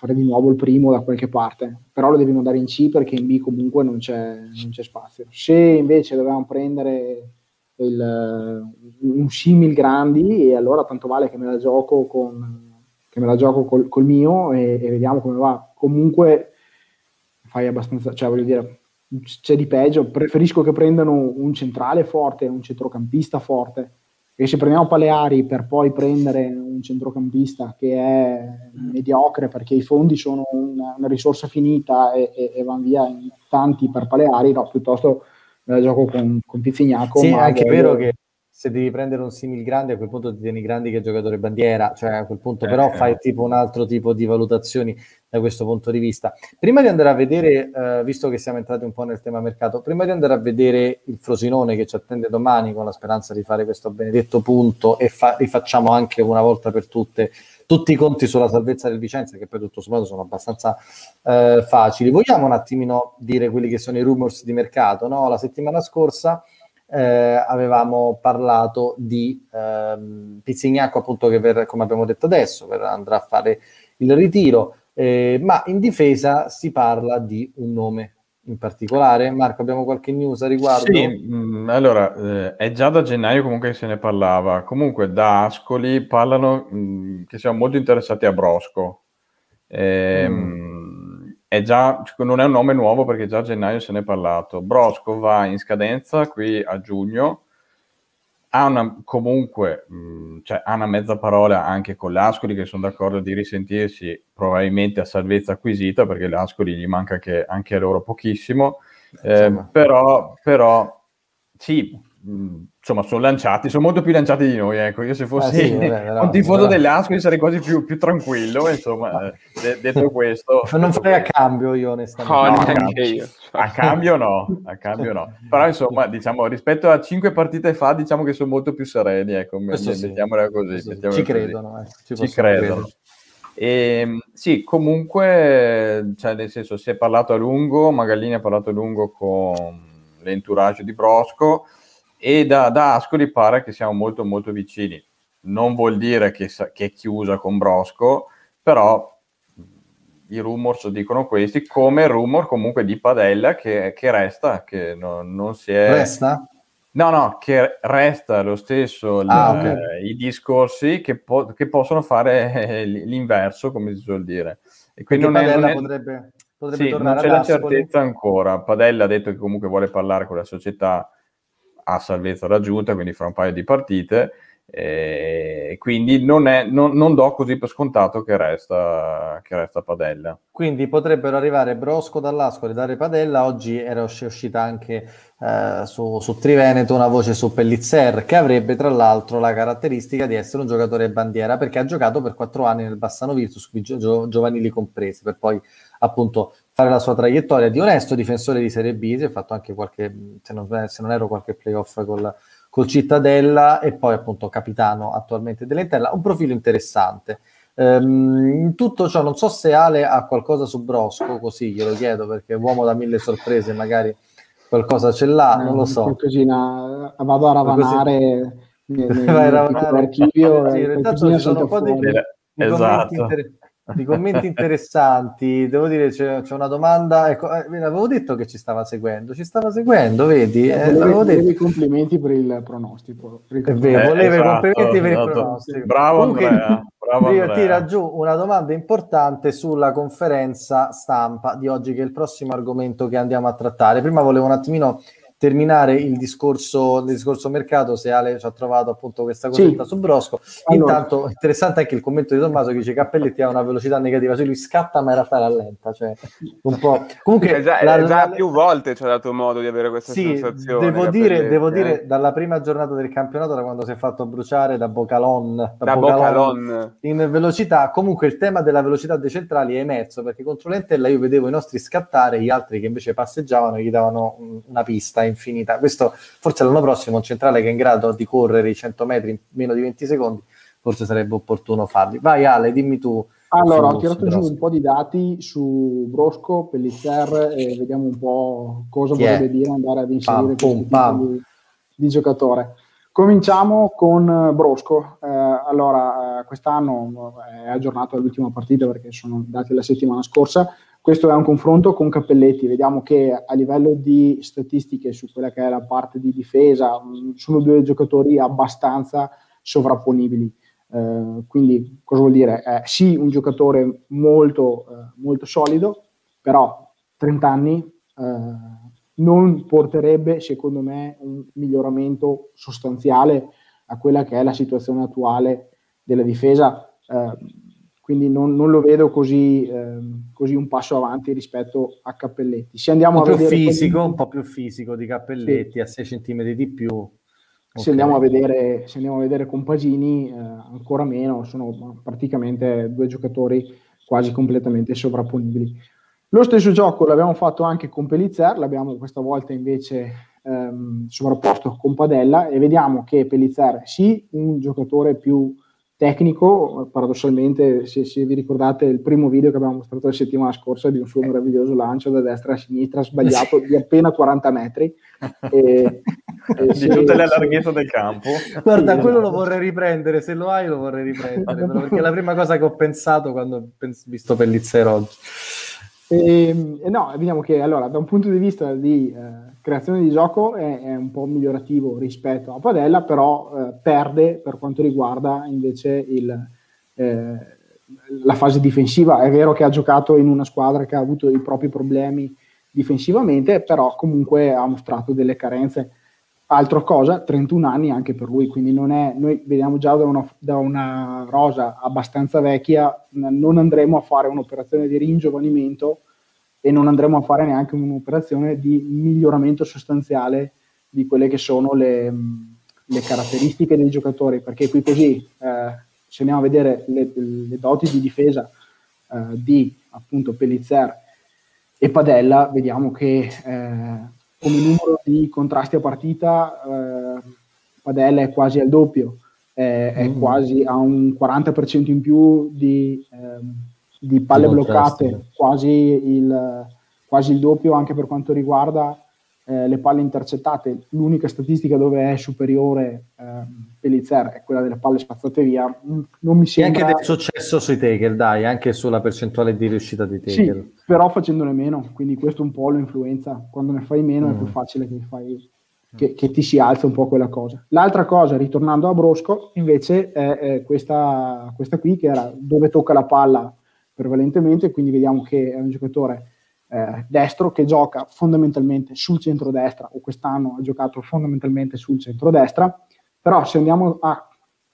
fare di nuovo il primo da qualche parte, però lo devi mandare in C perché in B comunque non c'è, non c'è spazio. Se invece dovevamo prendere il, un simil grandi, e allora tanto vale che me la gioco, con, me la gioco col, col mio e, e, vediamo come va. Comunque fai abbastanza, cioè voglio dire, c'è di peggio, preferisco che prendano un centrale forte, un centrocampista forte, Perché se prendiamo Paleari per poi prendere un centrocampista che è mediocre perché i fondi sono una, una risorsa finita e, e, e vanno via in tanti per Paleari, no, piuttosto me la gioco con, con Pizzignaco. Sì, è anche vero che se devi prendere un simil grande a quel punto ti tieni grandi che giocatore bandiera, cioè a quel punto eh, però fai tipo un altro tipo di valutazioni da questo punto di vista. Prima di andare a vedere, eh, visto che siamo entrati un po' nel tema mercato, prima di andare a vedere il Frosinone che ci attende domani con la speranza di fare questo benedetto punto e fa- rifacciamo anche una volta per tutte tutti i conti sulla salvezza del Vicenza, che poi tutto sommato sono abbastanza eh, facili. Vogliamo un attimino dire quelli che sono i rumors di mercato? No? La settimana scorsa eh, avevamo parlato di ehm, Pizzignacco appunto che per, come abbiamo detto adesso per, andrà a fare il ritiro. Eh, ma in difesa si parla di un nome in particolare. Marco abbiamo qualche news a riguardo? Sì, mh, mm, allora eh, è già da gennaio comunque che se ne parlava. Comunque da Ascoli parlano mh, mm, che siamo molto interessati a Brosco. Ehm, mm è già, non è un nome nuovo perché già a gennaio se ne è parlato. Brosco va in scadenza qui a giugno, ha una, comunque mh, cioè, ha una mezza parola anche con l'Ascoli che sono d'accordo di risentirsi probabilmente a salvezza acquisita perché l'Ascoli gli manca che, anche loro pochissimo, eh, però, però sì, insomma, sono lanciati, sono molto più lanciati di noi. Ecco, io se fossi ah, sì, vabbè, un tifoso delle Ascoli sarei quasi più, più tranquillo. Insomma, eh, de- detto questo, non farei a cambio io, onestamente. No, no, a, cambio, io. a cambio no, a cambio no. Però insomma, diciamo, rispetto a cinque partite fa, diciamo che sono molto più sereni. Ecco, sì. mettiamola così. Mettiamola ci credono, eh, ci, ci credono. E, ehm, sì, comunque, cioè, nel senso, si è parlato a lungo, Magallini ha parlato a lungo con l'entourage di Brosco e da, da, Ascoli pare che siamo molto molto vicini. Non vuol dire che, che è chiusa con Brosco, però i rumors dicono questi, come il rumor comunque di Padella che, che resta, che non, non, si è... Resta? No, no, che resta lo stesso ah, l- okay. i discorsi che, po- che, possono fare l'inverso, come si suol dire. E quindi non Padella è, non è... potrebbe, potrebbe sì, tornare non c'è la certezza ancora. Padella ha detto che comunque vuole parlare con la società a salvezza raggiunta, quindi fra un paio di partite, e quindi non, è, non, non do così per scontato che resta, che resta Padella. Quindi potrebbero arrivare Brosco dall'Ascoli, dare Padella, oggi era uscita anche eh, su, su, Triveneto una voce su Pellizzer che avrebbe tra l'altro la caratteristica di essere un giocatore bandiera perché ha giocato per quattro anni nel Bassano Virtus, gio, giovanili compresi, per poi appunto la sua traiettoria di onesto difensore di Serie B, si è fatto anche qualche, se non, se non ero qualche playoff col, col Cittadella e poi appunto capitano attualmente dell'Intella, un profilo interessante. Um, in tutto ciò non so se Ale ha qualcosa su Brosco, così glielo chiedo perché uomo da mille sorprese magari qualcosa ce l'ha, non lo so. Qualcosina, vado a ravanare nell'archivio. Sì, in realtà ci sono un po' dei, esatto. Inter- di commenti interessanti. Devo dire, c'è, c'è una domanda. Ecco, eh, avevo detto che ci stava seguendo, ci stava seguendo, vedi? Eh, eh volevo detto. i complimenti per il pronostico. È vero, volevo esatto, i complimenti per esatto. il pronostico. Bravo Comunque, Andrea. Bravo io tiro giù una domanda importante sulla conferenza stampa di oggi, che è il prossimo argomento che andiamo a trattare. Prima volevo un attimino terminare il discorso, il discorso mercato, se Ale ci ha trovato appunto questa cosetta sì. su Brosco. Allora. Intanto interessante anche il commento di Tommaso che dice Cappelletti ha una velocità negativa, se lui scatta ma in realtà rallenta, cioè un po'... Comunque, è già, la, già la, più volte ci ha dato modo di avere questa sì, sensazione. Devo dire, devo eh. dire, dalla prima giornata del campionato, da quando si è fatto bruciare da Bocalon, da, da Bocalon, Bocalon in velocità, comunque il tema della velocità dei centrali è emerso, perché contro l'Entella io vedevo i nostri scattare, gli altri che invece passeggiavano gli davano una pista infinita. Questo forse l'anno prossimo un centrale che è in grado di correre i 100 metri in meno di 20 secondi, forse sarebbe opportuno farli. Vai Ale, dimmi tu. Allora, ho tirato giù un po' di dati su Brosco, Pellicer e vediamo un po' cosa Chi vorrebbe dire andare ad inserire pam, pam. Di, di, giocatore. Cominciamo con Brosco. Eh, allora, eh, quest'anno è aggiornato all'ultima partita perché sono dati della settimana scorsa. Questo è un confronto con Cappelletti, vediamo che a livello di statistiche su quella che è la parte di difesa mm, sono due giocatori abbastanza sovrapponibili. Eh, quindi cosa vuol dire? Eh, sì, un giocatore molto, eh, molto solido, però 30 anni eh, non porterebbe, secondo me, un miglioramento sostanziale a quella che è la situazione attuale della difesa. Eh, quindi non, non, lo vedo così, eh, così, un passo avanti rispetto a Cappelletti. Se andiamo un po' a più fisico, come... un po' più fisico di Cappelletti, sì. a 6 cm di più. Okay. Se, andiamo a vedere, se andiamo a vedere Compagini, eh, ancora meno, sono praticamente due giocatori quasi completamente sovrapponibili. Lo stesso gioco l'abbiamo fatto anche con Pellizer, l'abbiamo questa volta invece ehm, sovrapposto con Padella e vediamo che Pellizer sì, un giocatore più tecnico, paradossalmente se, se, vi ricordate il primo video che abbiamo mostrato la settimana scorsa di un suo meraviglioso lancio da destra a sinistra sbagliato di appena 40 metri. E, e di se, tutte le larghezze del campo. Guarda sì, quello lo vorrei riprendere se lo hai lo vorrei riprendere perché è la prima cosa che ho pensato quando ho visto Pellizzero oggi. E, ehm, e no, vediamo che allora da un punto di vista di eh, creazione di gioco è, è, un po' migliorativo rispetto a Padella, però eh, perde per quanto riguarda invece il, eh, la fase difensiva. È vero che ha giocato in una squadra che ha avuto i propri problemi difensivamente, però comunque ha mostrato delle carenze Altra cosa, 31 anni anche per lui, quindi non è, noi vediamo già da una, da una, rosa abbastanza vecchia, non andremo a fare un'operazione di ringiovanimento e non andremo a fare neanche un'operazione di miglioramento sostanziale di quelle che sono le, le caratteristiche dei giocatori, perché qui così, eh, se andiamo a vedere le, le doti di difesa eh, di appunto Pellizer e Padella, vediamo che eh, come numero di contrasti a partita eh, Padella è quasi al doppio, è, è mm. quasi a un 40% in più di, eh, di palle bloccate, quasi il, quasi il, doppio anche per quanto riguarda eh, le palle intercettate. L'unica statistica dove è superiore eh, Pellizer è quella delle palle spazzate via. Non mi sembra... E anche del successo sui tackle, dai, anche sulla percentuale di riuscita dei tackle. Sì, però facendone meno, quindi questo un po' lo influenza. Quando ne fai meno mm. è più mm. facile che, fai, che, che, ti si alza un po' quella cosa. L'altra cosa, ritornando a Brosco, invece è, è questa, questa qui, che era dove tocca la palla prevalentemente, quindi vediamo che è un giocatore eh, destro che gioca fondamentalmente sul centro-destra o quest'anno ha giocato fondamentalmente sul centro-destra, però se andiamo a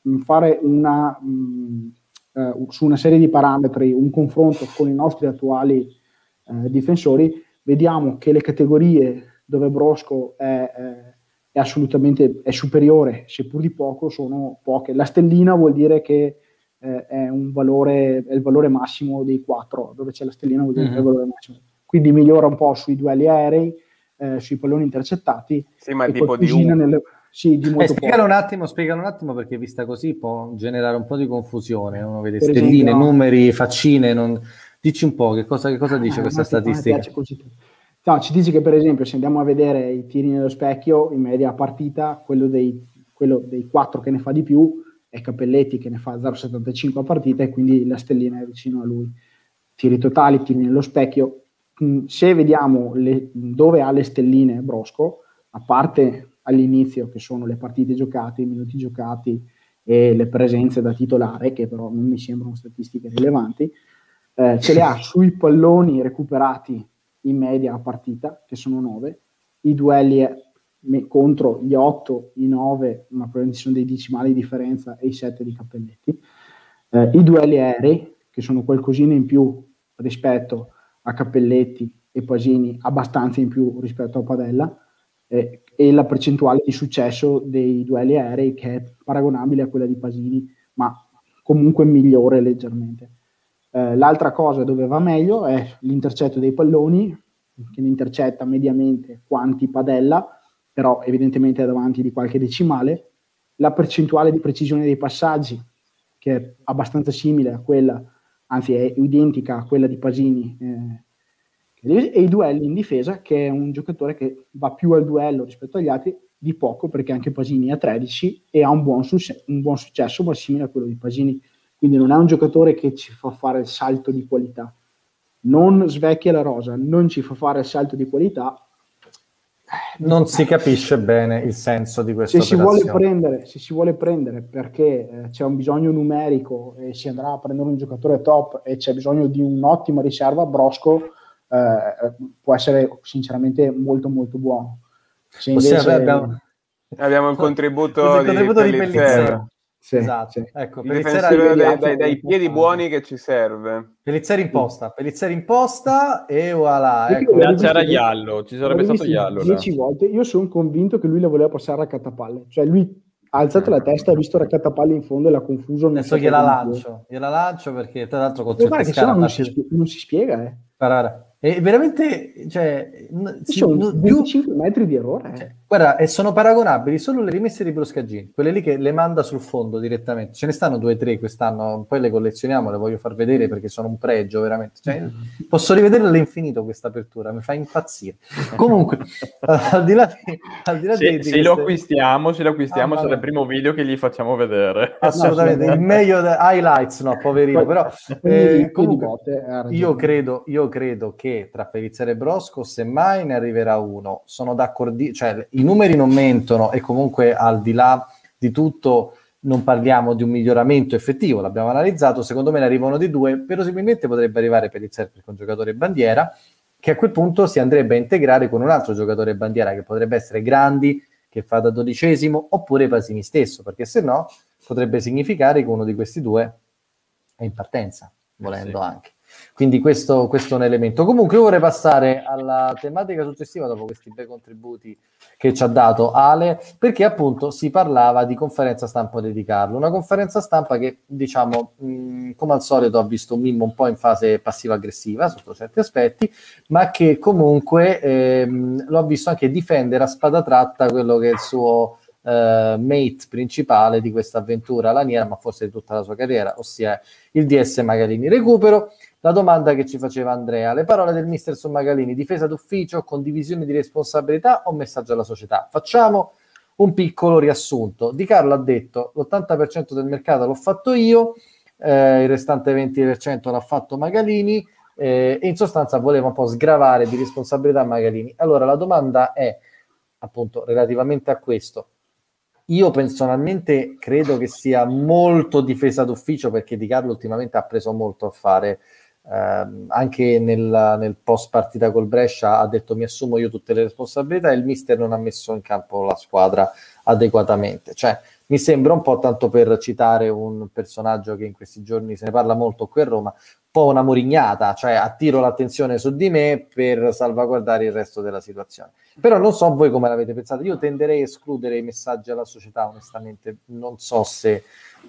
mm, fare una, mh, mm, eh, su una serie di parametri un confronto con i nostri attuali eh, difensori, vediamo che le categorie dove Brosco è, eh, è assolutamente è superiore, seppur di poco, sono poche. La stellina vuol dire che eh, è, un valore, è il valore massimo dei quattro, dove c'è la stellina vuol dire mm-hmm. che è il mhm. valore massimo quindi migliora un po' sui duelli aerei, eh, sui palloni intercettati. Sì, ma tipo di un... nelle... Sì, di molto eh, spiegalo un attimo, spiegalo un attimo perché vista così può generare un po' di confusione. Uno vede per stelline, esempio, numeri, faccine. Non... Dici un po' che cosa, che cosa dice ah, questa statistica. No, ci dice che per esempio se andiamo a vedere i tiri nello specchio, in media partita, quello dei, quello dei 4 che ne fa di più è Capelletti che ne fa 0,75 a partita e quindi la stellina è vicino a lui. Tiri totali, tiri nello specchio, Mm, se vediamo le, dove ha le stelline Brosco, a parte all'inizio che sono le partite giocate, i minuti giocati e le presenze da titolare, che però non mi sembrano statistiche rilevanti, eh, ce le ha sui palloni recuperati in media a partita, che sono 9, i duelli eh, contro gli 8, i 9, ma probabilmente sono dei decimali di differenza, e i 7 di Cappelletti, eh, i duelli aerei, che sono qualcosina in più rispetto a Cappelletti e Pasini abbastanza in più rispetto a Padella eh, e la percentuale di successo dei duelli aerei che è paragonabile a quella di Pasini ma comunque migliore leggermente. Eh, l'altra cosa dove va meglio è l'intercetto dei palloni che ne intercetta mediamente quanti Padella però evidentemente è davanti di qualche decimale la percentuale di precisione dei passaggi che è abbastanza simile a quella anzi è identica a quella di Pasini eh, e i duelli in difesa, che è un giocatore che va più al duello rispetto agli altri, di poco, perché anche Pasini ha 13 e ha un buon, successo, un buon successo, ma simile a quello di Pasini. Quindi non è un giocatore che ci fa fare il salto di qualità. Non svecchia la rosa, non ci fa fare il salto di qualità, non si capisce bene il senso di questo. Se si vuole prendere, se si vuole prendere perché eh, c'è un bisogno numerico e si andrà a prendere un giocatore top e c'è bisogno di un'ottima riserva, Brosco eh, può essere sinceramente molto molto buono. Se invece... abbiamo, Abbiamo il contributo, il contributo di, di Pellizzero. Sì, esatto, sì. ecco, Pellizzeri dai, dai, dai piedi buoni che ci serve. Pellizzeri in posta, Pellizzeri in posta e voilà. Ecco. C'era Iallo, ci sarebbe stato Iallo. Dieci volte, io sono convinto che lui la voleva passare a raccattapalle, cioè lui ha alzato la testa, ha visto raccattapalle in fondo e l'ha confuso. Adesso gliela lancio, gliela lancio perché tra l'altro con guarda che non, si, non si spiega, eh. Guarda, è veramente, cioè, si, sono 25 più, metri di errore. Cioè, guarda, e sono paragonabili solo le rimesse di Broscagini, quelle lì che le manda sul fondo direttamente. Ce ne stanno due o tre quest'anno, poi le collezioniamo, le voglio far vedere perché sono un pregio, veramente. Cioè, mm-hmm. posso rivedere all'infinito questa apertura, mi fa impazzire. Comunque, al di là di... Al di là se, di, se lo acquistiamo, se lo acquistiamo ah, sarà il primo video che gli facciamo vedere. Assolutamente, il meglio de- highlights, no, poverino, però... Eh, comunque, io credo, io credo che che tra Pellizzere e Brosco semmai ne arriverà uno. Sono d'accordo, cioè i numeri non mentono e comunque al di là di tutto non parliamo di un miglioramento effettivo, l'abbiamo analizzato, secondo me ne arrivano di due, verosimilmente potrebbe arrivare Pellizzere perché è un giocatore bandiera, che a quel punto si andrebbe a integrare con un altro giocatore bandiera che potrebbe essere Grandi, che fa da dodicesimo, oppure Pasini stesso, perché se no potrebbe significare che uno di questi due è in partenza, volendo eh sì. anche. Quindi questo, questo, è un elemento. Comunque vorrei passare alla tematica successiva dopo questi bei contributi che ci ha dato Ale, perché appunto si parlava di conferenza stampa di Carlo, una conferenza stampa che diciamo mh, come al solito ha visto Mimmo un po' in fase passiva-aggressiva sotto certi aspetti, ma che comunque ehm, lo ha visto anche difendere a spada tratta quello che è il suo eh, mate principale di questa avventura laniera, ma forse di tutta la sua carriera, ossia il DS Magalini. Recupero la domanda che ci faceva Andrea, le parole del mister su Magalini, difesa d'ufficio, condivisione di responsabilità o messaggio alla società? Facciamo un piccolo riassunto. Di Carlo ha detto l'80% del mercato l'ho fatto io, eh, il restante 20% l'ha fatto Magalini eh, e in sostanza voleva un po' sgravare di responsabilità Magalini. Allora la domanda è appunto relativamente a questo. Io personalmente credo che sia molto difesa d'ufficio perché Di Carlo ultimamente ha preso molto a fare eh, anche nel, nel, post partita col Brescia ha detto mi assumo io tutte le responsabilità e il mister non ha messo in campo la squadra adeguatamente. Cioè, mi sembra un po' tanto per citare un personaggio che in questi giorni se ne parla molto qui a Roma, un po' una morignata, cioè attiro l'attenzione su di me per salvaguardare il resto della situazione. Però non so voi come l'avete pensato, io tenderei a escludere i messaggi alla società, onestamente, non so se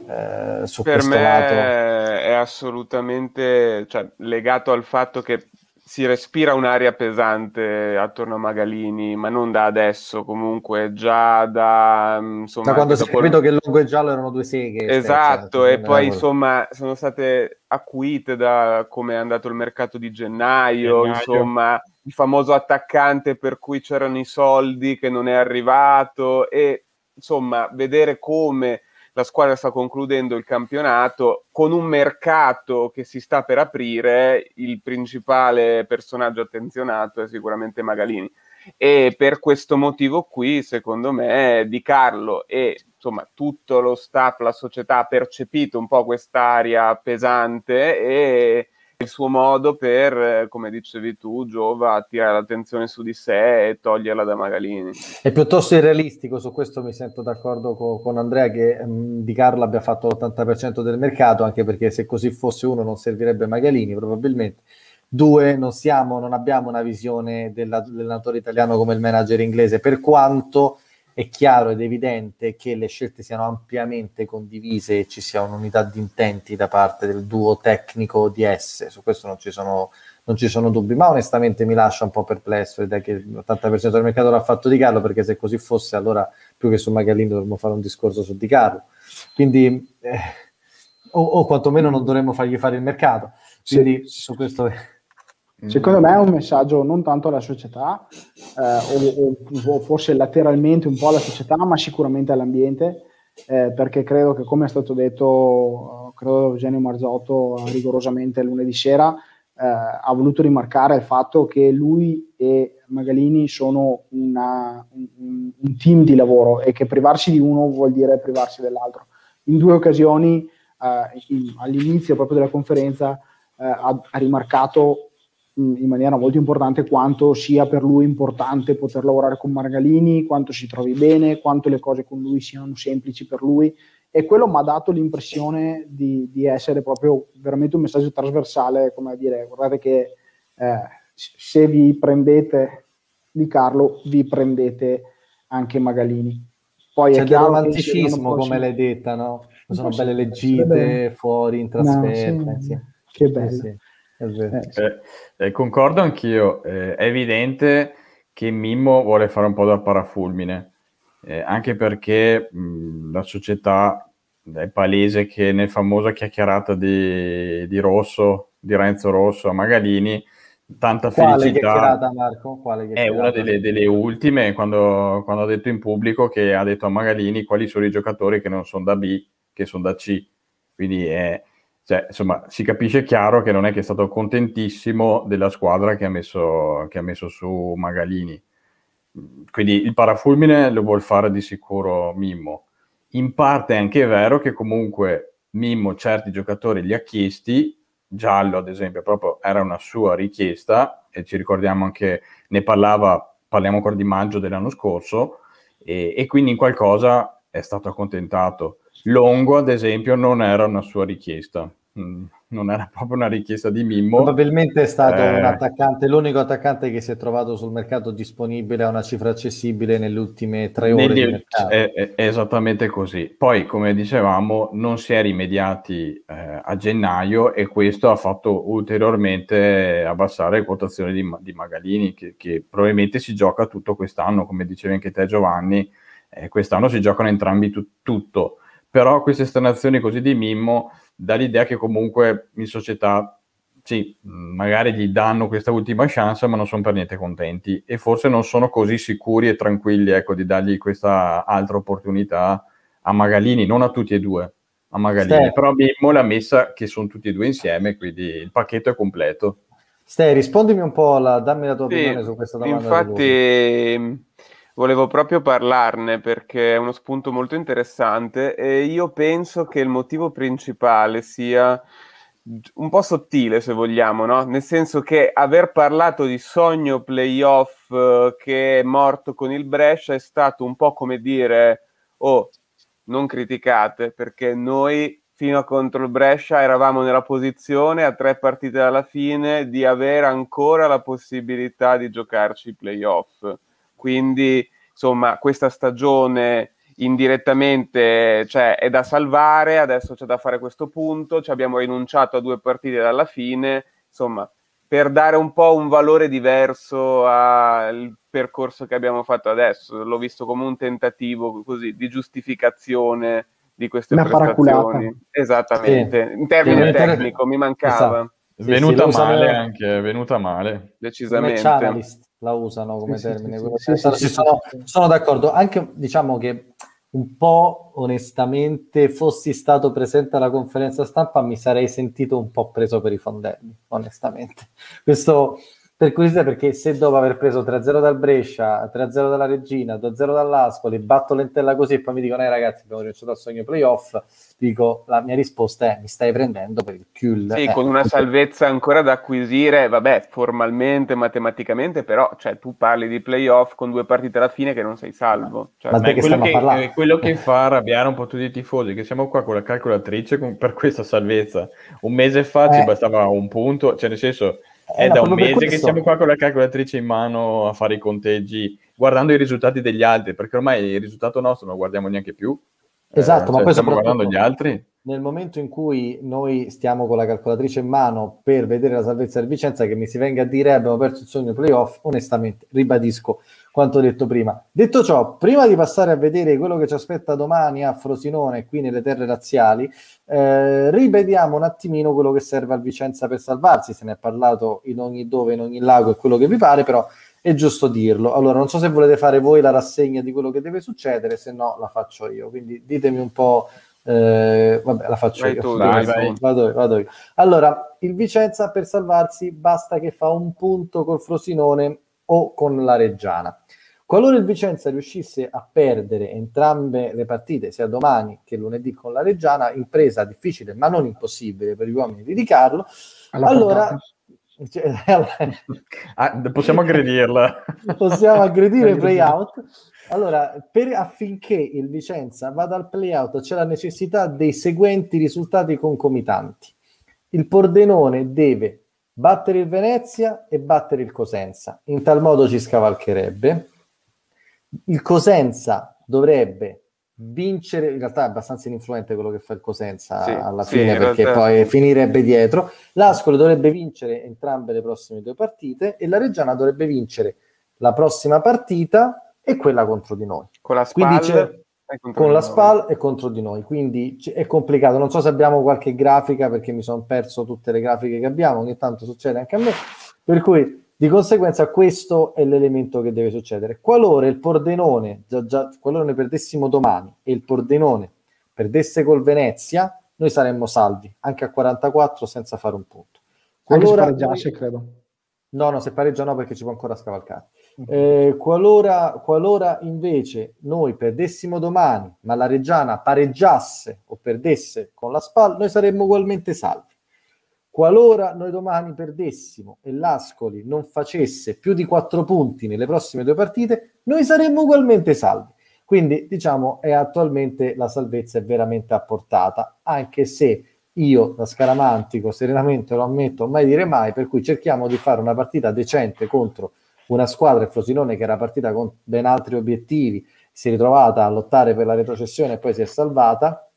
eh, su per questo me lato. È assolutamente cioè, legato al fatto che si respira un'aria pesante attorno a Magalini, ma non da adesso, comunque già da... Mm, insomma, da quando si è capito che il lungo e giallo erano due seghe. Esatto, e poi insomma sono state acuite da come è andato il mercato di gennaio, gennaio, insomma il famoso attaccante per cui c'erano i soldi che non è arrivato e insomma vedere come la squadra sta concludendo il campionato con un mercato che si sta per aprire, il principale personaggio attenzionato è sicuramente Magalini. E per questo motivo qui, secondo me, Di Carlo e insomma tutto lo staff, la società ha percepito un po' quest'aria pesante e il suo modo per, come dicevi tu, Giova, attirare l'attenzione su di sé e toglierla da Magalini. È piuttosto irrealistico, su questo mi sento d'accordo con, con Andrea che um, Di Carlo abbia fatto l'80% del mercato, anche perché se così fosse uno non servirebbe Magalini probabilmente. Due, non, siamo, non abbiamo una visione dell'allenatore italiano come il manager inglese, per quanto è chiaro ed evidente che le scelte siano ampiamente condivise e ci sia un'unità di intenti da parte del duo tecnico di S, su questo non ci sono, non ci sono dubbi, ma onestamente mi lascia un po' perplesso l'idea che l'80% del mercato l'ha fatto Di Carlo, perché se così fosse allora più che su Magalino dovremmo fare un discorso su Di Carlo. Quindi, eh, o, o, quantomeno non dovremmo fargli fare il mercato. Quindi sì. su questo... Mm. Secondo me è un messaggio non tanto alla società, eh, o, o, forse lateralmente un po' alla società, ma sicuramente all'ambiente, eh, perché credo che, come è stato detto, credo Eugenio Marzotto rigorosamente lunedì sera, eh, ha voluto rimarcare il fatto che lui e Magalini sono una, un, un, team di lavoro e che privarsi di uno vuol dire privarsi dell'altro. In due occasioni, eh, in, all'inizio proprio della conferenza, eh, ha, ha rimarcato in maniera molto importante quanto sia per lui importante poter lavorare con Margalini, quanto si trovi bene, quanto le cose con lui siano semplici per lui e quello mi ha dato l'impressione di, di, essere proprio veramente un messaggio trasversale, come a dire, guardate che eh, se vi prendete di Carlo, vi prendete anche Magalini. Poi C'è del romanticismo, come l'hai detta, no? Sono belle leggite, fuori, in trasferta. No, sì. Sì. Che bello. Sì, eh, eh, concordo anch'io, eh, è evidente che Mimmo vuole fare un po' da parafulmine, eh, anche perché mh, la società è palese che nel famosa chiacchierata di, di Rosso, di Renzo Rosso a Magalini, tanta Quale felicità. Marco? Quale è una delle, delle ultime quando, quando, ha detto in pubblico che ha detto a Magalini quali sono i giocatori che non sono da B, che sono da C. Quindi è, cioè, insomma, si capisce chiaro che non è che è stato contentissimo della squadra che ha messo, che ha messo su Magalini. Quindi il parafulmine lo vuol fare di sicuro Mimmo. In parte è anche vero che comunque Mimmo certi giocatori li ha chiesti Giallo, ad esempio, proprio era una sua richiesta e ci ricordiamo anche, ne parlava, parliamo ancora di maggio dell'anno scorso, e, e quindi in qualcosa è stato accontentato. Longo, ad esempio, non era una sua richiesta. Mm, non era proprio una richiesta di Mimmo. Probabilmente è stato eh, un attaccante, l'unico attaccante che si è trovato sul mercato disponibile a una cifra accessibile nelle ultime tre ore negli. È, è, esattamente così. Poi, come dicevamo, non si è rimediati eh, a gennaio e questo ha fatto ulteriormente abbassare le quotazioni di, di Magalini, che, che, probabilmente si gioca tutto quest'anno, come dicevi anche te Giovanni, eh, quest'anno si giocano entrambi tu, tutto. Però queste esternazioni così di Mimmo dà l'idea che comunque in società sì, magari gli danno questa ultima chance, ma non sono per niente contenti e forse non sono così sicuri e tranquilli ecco, di dargli questa altra opportunità a Magalini, non a tutti e due, a Magalini, Ste. però Mimmo l'ha messa che sono tutti e due insieme, quindi il pacchetto è completo. Ste, rispondimi un po', la, dammi la tua sì, opinione su questa domanda. Infatti volevo proprio parlarne perché è uno spunto molto interessante e io penso che il motivo principale sia un po' sottile se vogliamo, no? Nel senso che aver parlato di sogno playoff eh, che è morto con il Brescia è stato un po' come dire oh, non criticate perché noi fino a contro il Brescia eravamo nella posizione a tre partite dalla fine di avere ancora la possibilità di giocarci i playoff quindi insomma questa stagione indirettamente cioè, è da salvare, adesso c'è da fare questo punto, ci abbiamo rinunciato a due partite dalla fine, insomma per dare un po' un valore diverso al percorso che abbiamo fatto adesso, l'ho visto come un tentativo così di giustificazione di queste Una prestazioni. Esattamente, sì. in termine tecnico mi mancava. Esatto. Sì, venuta sì, male anche, venuta male. Decisamente la usano come sì, termine. Sì, sì, sono, sono, d'accordo, anche diciamo che un po' onestamente fossi stato presente alla conferenza stampa mi sarei sentito un po' preso per i fondelli, onestamente. Questo per curiosità perché se dopo aver preso 3-0 dal Brescia, 3-0 dalla Regina, 2-0 dall'Ascoli, batto lentella così e poi mi dicono eh ragazzi abbiamo rinunciato al sogno playoff, dico la mia risposta è mi stai prendendo per il culo. Sì, eh. con una salvezza ancora da acquisire, vabbè, formalmente, matematicamente, però cioè, tu parli di playoff con due partite alla fine che non sei salvo. Cioè, Ma che quello, che, è quello che fa arrabbiare un po' tutti i tifosi, che siamo qua con la calcolatrice con, per questa salvezza. Un mese fa eh. ci bastava un punto, cioè nel senso è da un mese che siamo qua con la calcolatrice in mano a fare i conteggi, guardando i risultati degli altri, perché ormai il risultato nostro non lo guardiamo neanche più. Esatto, eh, ma cioè, stiamo guardando gli altri. Nel momento in cui noi stiamo con la calcolatrice in mano per vedere la salvezza del Vicenza, che mi si venga a dire abbiamo perso il sogno playoff, onestamente ribadisco quanto detto prima. Detto ciò, prima di passare a vedere quello che ci aspetta domani a Frosinone, qui nelle terre razziali, eh, rivediamo un attimino quello che serve al Vicenza per salvarsi. Se ne è parlato in ogni dove, in ogni lago, è quello che vi pare, però è giusto dirlo. Allora, non so se volete fare voi la rassegna di quello che deve succedere, se no la faccio io. Quindi ditemi un po'. Eh, vabbè, la faccio vai io. Tu, vai, vai. Vado, vado io. Allora, il Vicenza per salvarsi basta che fa un punto col Frosinone o con la Reggiana. Qualora il Vicenza riuscisse a perdere entrambe le partite, sia domani che lunedì con la Reggiana, impresa difficile ma non impossibile per gli uomini di Di Carlo, allora Cioè, ah, possiamo aggredirla. possiamo aggredire il playout. Allora, per, affinché il Vicenza vada al playout c'è la necessità dei seguenti risultati concomitanti. Il Pordenone deve battere il Venezia e battere il Cosenza, in tal modo ci scavalcherebbe. Il Cosenza dovrebbe vincere, in realtà è abbastanza ininfluente quello che fa il Cosenza sì, alla fine sì, perché realtà... poi finirebbe dietro. L'Ascoli dovrebbe vincere entrambe le prossime due partite e la Reggiana dovrebbe vincere la prossima partita e quella contro di noi. Con la SPAL, con la SPAL e contro di noi, quindi è complicato. Non so se abbiamo qualche grafica perché mi sono perso tutte le grafiche che abbiamo, ogni tanto succede anche a me, per cui di conseguenza questo è l'elemento che deve succedere. Qualora il Pordenone, già, già, qualora ne perdessimo domani e il Pordenone perdesse col Venezia, noi saremmo salvi, anche a 44 senza fare un punto. Qualora anche se pareggiasse, credo. No, no, se pareggia no perché ci può ancora scavalcare. Eh, qualora, qualora invece noi perdessimo domani, ma la Reggiana pareggiasse o perdesse con la SPAL, noi saremmo ugualmente salvi. Qualora noi domani perdessimo e l'Ascoli non facesse più di quattro punti nelle prossime due partite, noi saremmo ugualmente salvi. Quindi, diciamo, è attualmente la salvezza è veramente a portata, anche se io da scaramantico, serenamente lo ammetto, mai dire mai, per cui cerchiamo di fare una partita decente contro una squadra, il Frosinone, che era partita con ben altri obiettivi, si è ritrovata a lottare per la retrocessione e poi si è salvata.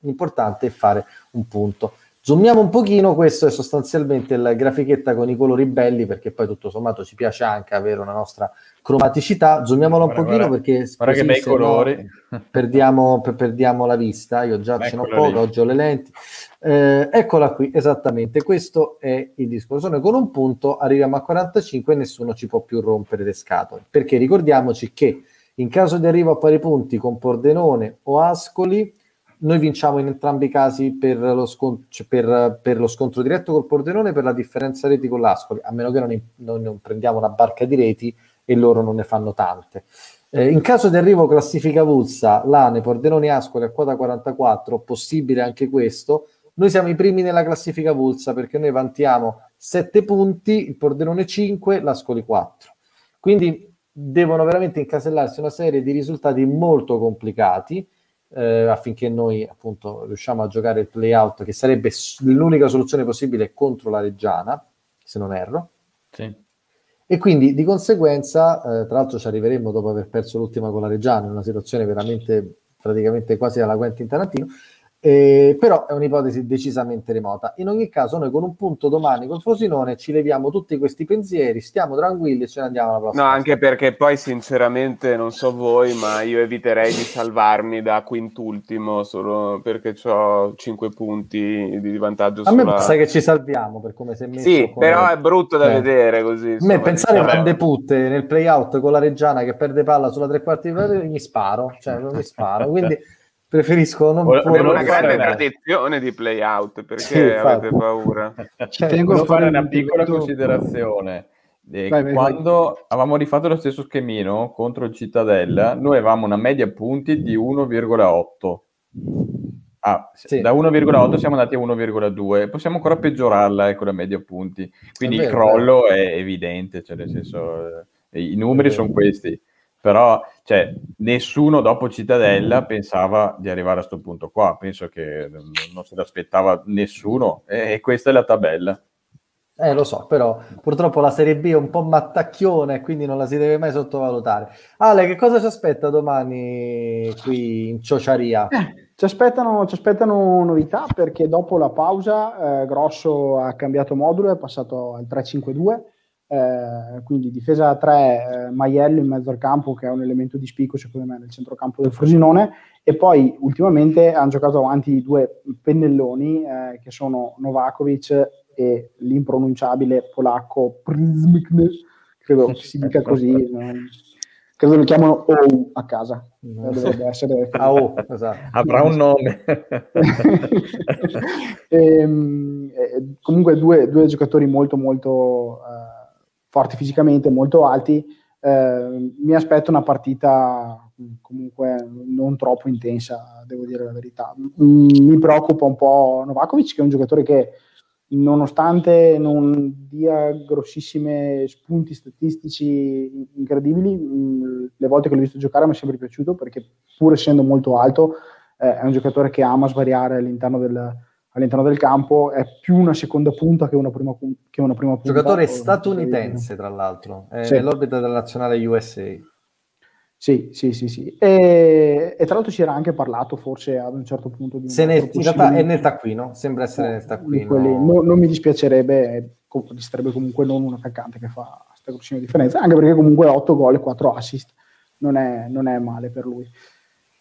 L'importante è fare un punto. Zoomiamo un pochino, questo è sostanzialmente la grafichetta con i colori belli, perché poi tutto sommato ci piace anche avere una nostra cromaticità. Zoomiamolo un guarda, pochino guarda, perché guarda che bei colori. No, perdiamo, perdiamo, la vista. Io già ce n'ho poco, oggi ho le lenti. Eh, eccola qui, esattamente, questo è il discorso. Noi con un punto arriviamo a 45 e nessuno ci può più rompere le scatole, perché ricordiamoci che in caso di arrivo a pari punti con Pordenone o Ascoli, noi vinciamo in entrambi i casi per lo, scont- cioè per, per lo, scontro diretto col Pordenone per la differenza reti con l'Ascoli, a meno che non, in- non prendiamo una barca di reti e loro non ne fanno tante. Eh, in caso di arrivo classifica Vulsa, Lane, Pordenone Ascoli a quota 44, possibile anche questo, noi siamo i primi nella classifica Vulsa perché noi vantiamo 7 punti, il Pordenone 5, l'Ascoli 4. Quindi devono veramente incasellarsi una serie di risultati molto complicati eh, affinché noi appunto riusciamo a giocare il play-out, che sarebbe l'unica soluzione possibile contro la Reggiana, se non erro. Sì. E quindi di conseguenza, eh, tra l'altro ci arriveremo dopo aver perso l'ultima con la Reggiana, in una situazione veramente praticamente quasi alla Quentin Tarantino, eh, però è un'ipotesi decisamente remota. In ogni caso, noi con un punto domani col Frosinone ci leviamo tutti questi pensieri, stiamo tranquilli e ce ne andiamo alla prossima. No, anche perché poi, sinceramente, non so voi, ma io eviterei di salvarmi da quintultimo solo perché ho 5 punti di vantaggio. A sulla... me basta che ci salviamo per come si è messo. Sì, come... però è brutto da eh. vedere così. A me pensare a Van de Putte nel playout con la Reggiana che perde palla sulla tre quarti di mi sparo, cioè non mi sparo. Quindi preferisco non Abbiamo una grande tradizione di play out perché sì, avete paura? Ci tengo a fare una piccola considerazione. Eh, vai, quando vai. avevamo rifatto lo stesso schemino contro il Cittadella noi avevamo una media punti di 1,8 Ah, sì. da 1,8 siamo andati a 1,2 possiamo ancora peggiorarla ecco la media punti. Quindi vero, il crollo è evidente cioè nel senso eh, i numeri sono questi però cioè, nessuno dopo Cittadella pensava di arrivare a questo punto qua, penso che non se l'aspettava nessuno e questa è la tabella. Eh, lo so, però purtroppo la Serie B è un po' mattacchione, quindi non la si deve mai sottovalutare. Ale, che cosa ci aspetta domani qui in Ciociaria? Eh, ci, aspettano, ci, aspettano, novità perché dopo la pausa eh, Grosso ha cambiato modulo, è passato al 3-5-2 eh, quindi difesa a 3, eh, Maiello in mezzo al campo che è un elemento di spicco secondo me nel centrocampo del Frosinone e poi ultimamente hanno giocato avanti due pennelloni eh, che sono Novakovic e l'impronunciabile polacco Prizmikne, credo che si dica così, credo lo chiamano O a casa. Dovrebbe essere oh, esatto. avrà un nome. e, ehm, eh, comunque due, due, giocatori molto molto uh, forti fisicamente, molto alti, eh, mi aspetto una partita comunque non troppo intensa, devo dire la verità. Mm, mi preoccupa un po' Novakovic, che è un giocatore che nonostante non dia grossissime spunti statistici incredibili, mh, le volte che l'ho visto giocare mi è sempre piaciuto perché pur essendo molto alto eh, è un giocatore che ama svariare all'interno del, all'interno del campo, è più una seconda punta che una prima, che una prima punta. Giocatore statunitense, tra l'altro, è sì. nell'orbita della nazionale USA. Sì, sì, sì, sì. E, e, tra l'altro si era anche parlato forse ad un certo punto di... Se ne, in realtà è nel taccuino, sembra essere nel taccuino. No, non mi dispiacerebbe, mi sarebbe comunque non un attaccante che fa questa grossima differenza, anche perché comunque 8 gol e 4 assist non è, non è male per lui.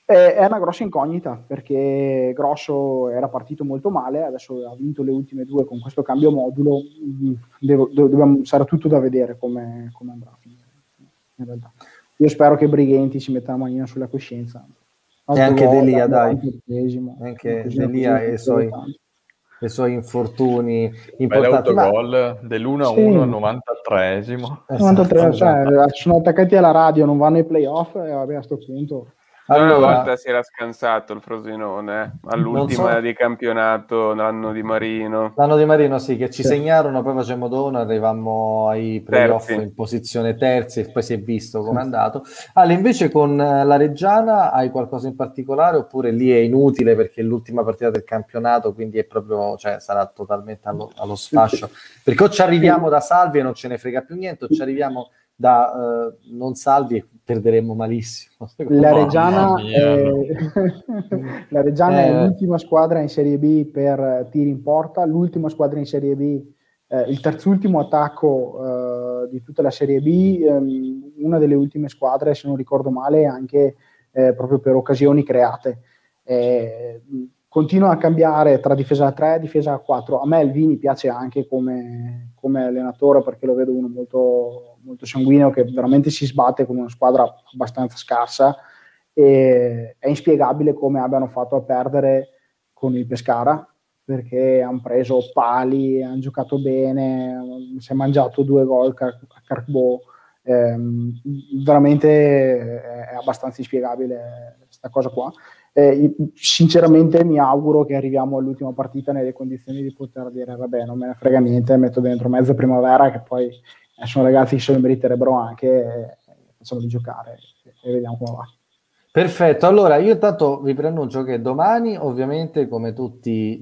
E, è una grossa incognita perché Grosso era partito molto male, adesso ha vinto le ultime due con questo cambio modulo, devo, dobbiamo, sarà tutto da vedere come, come andrà a finire in realtà io spero che Brighenti si metta la manina sulla coscienza. e anche Delia, dai. Anche Delia e i suoi, i suoi infortuni importanti. L'autogol ma... dell'1-1 sì. al 93esimo. Esatto, 93, cioè, sono attaccati alla radio, non vanno ai playoff e vabbè a questo punto allora, una volta si era scansato il Frosinone eh? all'ultima so. di campionato l'anno di Marino. L'anno di Marino, sì, che ci sì. segnarono, poi facciamo dono, arrivammo ai playoff terzi. in posizione terzi e poi si è visto come è andato. Ale, invece con eh, la Reggiana hai qualcosa in particolare oppure lì è inutile perché è l'ultima partita del campionato, quindi è proprio, cioè, sarà totalmente allo, allo sfascio? Perché o ci arriviamo da salvi e non ce ne frega più niente, o ci arriviamo da uh, non salvi e perderemmo malissimo. La Reggiana, è... la Reggiana eh... è l'ultima squadra in Serie B per tiri in porta, l'ultima squadra in Serie B, eh, il terzultimo attacco eh, di tutta la Serie B, ehm, una delle ultime squadre, se non ricordo male, anche eh, proprio per occasioni create. Eh, continua a cambiare tra difesa a 3 e difesa a 4. A me il Vini piace anche come, come allenatore perché lo vedo uno molto, molto sanguigno che veramente si sbatte con una squadra abbastanza scarsa e è inspiegabile come abbiano fatto a perdere con il Pescara perché hanno preso pali, hanno giocato bene, si è mangiato due gol a Carbo. Eh, veramente è abbastanza inspiegabile questa cosa qua eh, sinceramente mi auguro che arriviamo all'ultima partita nelle condizioni di poter dire vabbè non me ne frega niente, metto dentro mezza primavera che poi eh, sono ragazzi che se lo meriterebbero anche facciamo di giocare e, vediamo come va. Perfetto, allora io intanto vi preannuncio che domani ovviamente come tutti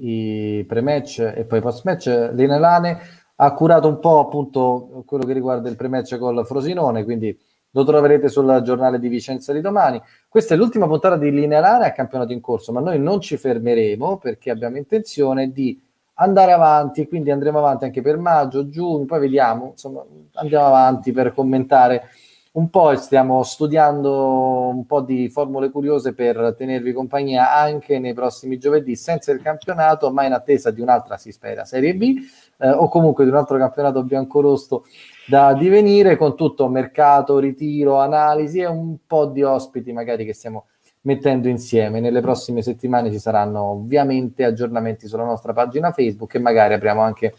i pre-match e poi post-match l'Inelane ha curato un po' appunto quello che riguarda il pre-match col Frosinone, quindi lo troverete sul giornale di Vicenza di domani. Questa è l'ultima puntata di Lineare a campionato in corso, ma noi non ci fermeremo perché abbiamo intenzione di andare avanti quindi andremo avanti anche per maggio, giugno, poi vediamo, insomma, andiamo avanti per commentare un po' e stiamo studiando un po' di formule curiose per tenervi compagnia anche nei prossimi giovedì senza il campionato, ma in attesa di un'altra, si spera, Serie B eh, o comunque di un altro campionato biancorosto da divenire con tutto mercato, ritiro, analisi e un po' di ospiti magari che stiamo mettendo insieme. Nelle prossime settimane ci saranno ovviamente aggiornamenti sulla nostra pagina Facebook e magari apriamo anche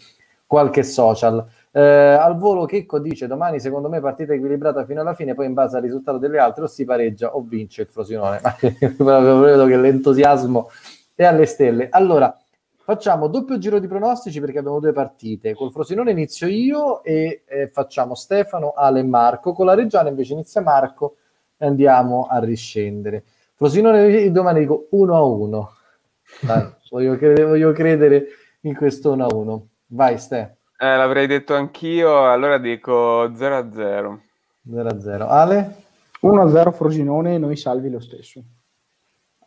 qualche social. Eh, al volo Checco dice domani secondo me partita equilibrata fino alla fine, poi in base al risultato delle altre o si pareggia o vince il Frosinone. Ma vedo che l'entusiasmo è alle stelle. Allora, Facciamo doppio giro di pronostici perché abbiamo due partite. Col Frosinone inizio io e eh, facciamo Stefano, Ale e Marco. Con la Reggiana invece inizia Marco e andiamo a riscendere. Frosinone domani dico 1 a 1. Dai, voglio, credere, voglio credere in questo 1 a 1. Vai Ste. Eh, l'avrei detto anch'io, allora dico 0 a 0. 0 a 0. Ale? 1 a 0 Frosinone noi salvi lo stesso.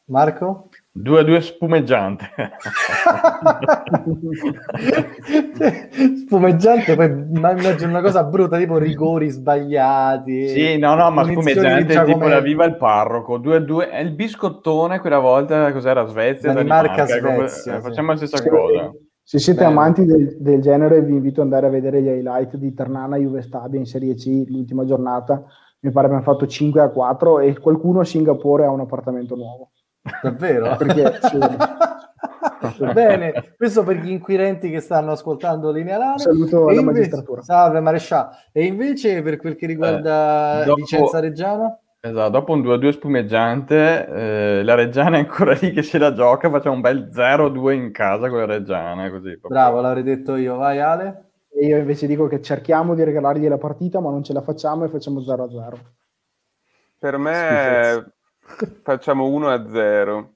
Marco? 2 a 2 spumeggiante. spumeggiante, poi immagino una cosa brutta, tipo rigori sbagliati. Sì, no, no, ma spumeggiante è tipo la viva il parroco. 2 a 2 è il biscottone quella volta, cos'era? Svezia, Danimarca, Svezia. Come... Sì. Facciamo la stessa sì. cosa. Se siete Bello. amanti del, del, genere, vi invito ad andare a vedere gli highlight di Ternana Juve Stabia in Serie C, l'ultima giornata. Mi pare abbiamo fatto 5 a 4 e qualcuno a Singapore ha un appartamento nuovo. Davvero? Perché, Bene, questo per gli inquirenti che stanno ascoltando Linealare. Saluto la magistratura. Salve Marescià. E invece per quel che riguarda eh, dopo, Vicenza Reggiana? Esatto, dopo un 2-2 spumeggiante, eh, la Reggiana è ancora lì che se la gioca, facciamo un bel 0-2 in casa con la Reggiana. Così, Bravo, l'avrei detto io. Vai Ale. E io invece dico che cerchiamo di regalargli la partita, ma non ce la facciamo e facciamo 0-0. Per me facciamo 1-0.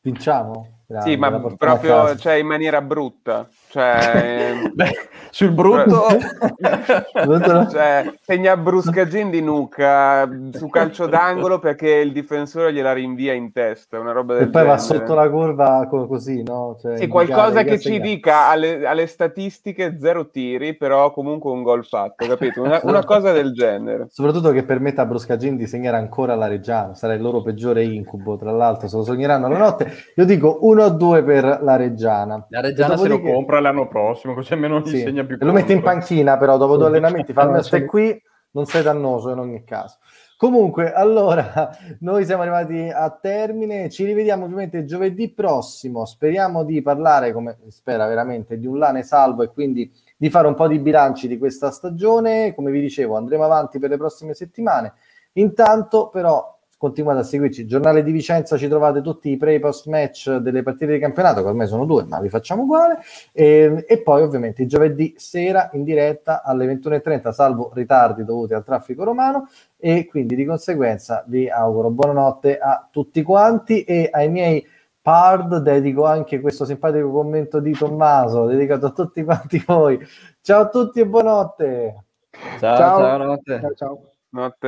Vinciamo? Grande, sì, ma proprio cioè, in maniera brutta. Cioè, Beh, sul brutto, cioè, segna Bruscagin di nuca su calcio d'angolo perché il difensore gliela rinvia in testa. Una roba del e poi genere. va sotto la curva così, no? Cioè, sì, qualcosa che ci dica alle, alle, statistiche zero tiri, però comunque un gol fatto, capito? Una, una cosa del genere. Soprattutto che permetta a Bruscagin di segnare ancora la Reggiana, sarà il loro peggiore incubo, tra l'altro, se lo sogneranno la notte. Io dico 1-2 per la Reggiana. La Reggiana se lo compra l'anno prossimo, così almeno sì. segna più. Lo mette in panchina, però dopo due allenamenti fa almeno stai qui, non sei dannoso in ogni caso. Comunque, allora, noi siamo arrivati a termine, ci rivediamo ovviamente giovedì prossimo, speriamo di parlare, come spera veramente, di un Lane salvo e quindi di fare un po' di bilanci di questa stagione, come vi dicevo andremo avanti per le prossime settimane, intanto però continuate a seguirci. Giornale di Vicenza ci trovate tutti i pre e post match delle partite di campionato, che ormai sono due, ma vi facciamo uguale. E, e poi ovviamente giovedì sera in diretta alle 21.30, salvo ritardi dovuti al traffico romano. E quindi di conseguenza vi auguro buonanotte a tutti quanti e ai miei pard dedico anche questo simpatico commento di Tommaso dedicato a tutti quanti voi. Ciao a tutti e buonanotte. Ciao, ciao, ciao, ciao. ciao. Notte.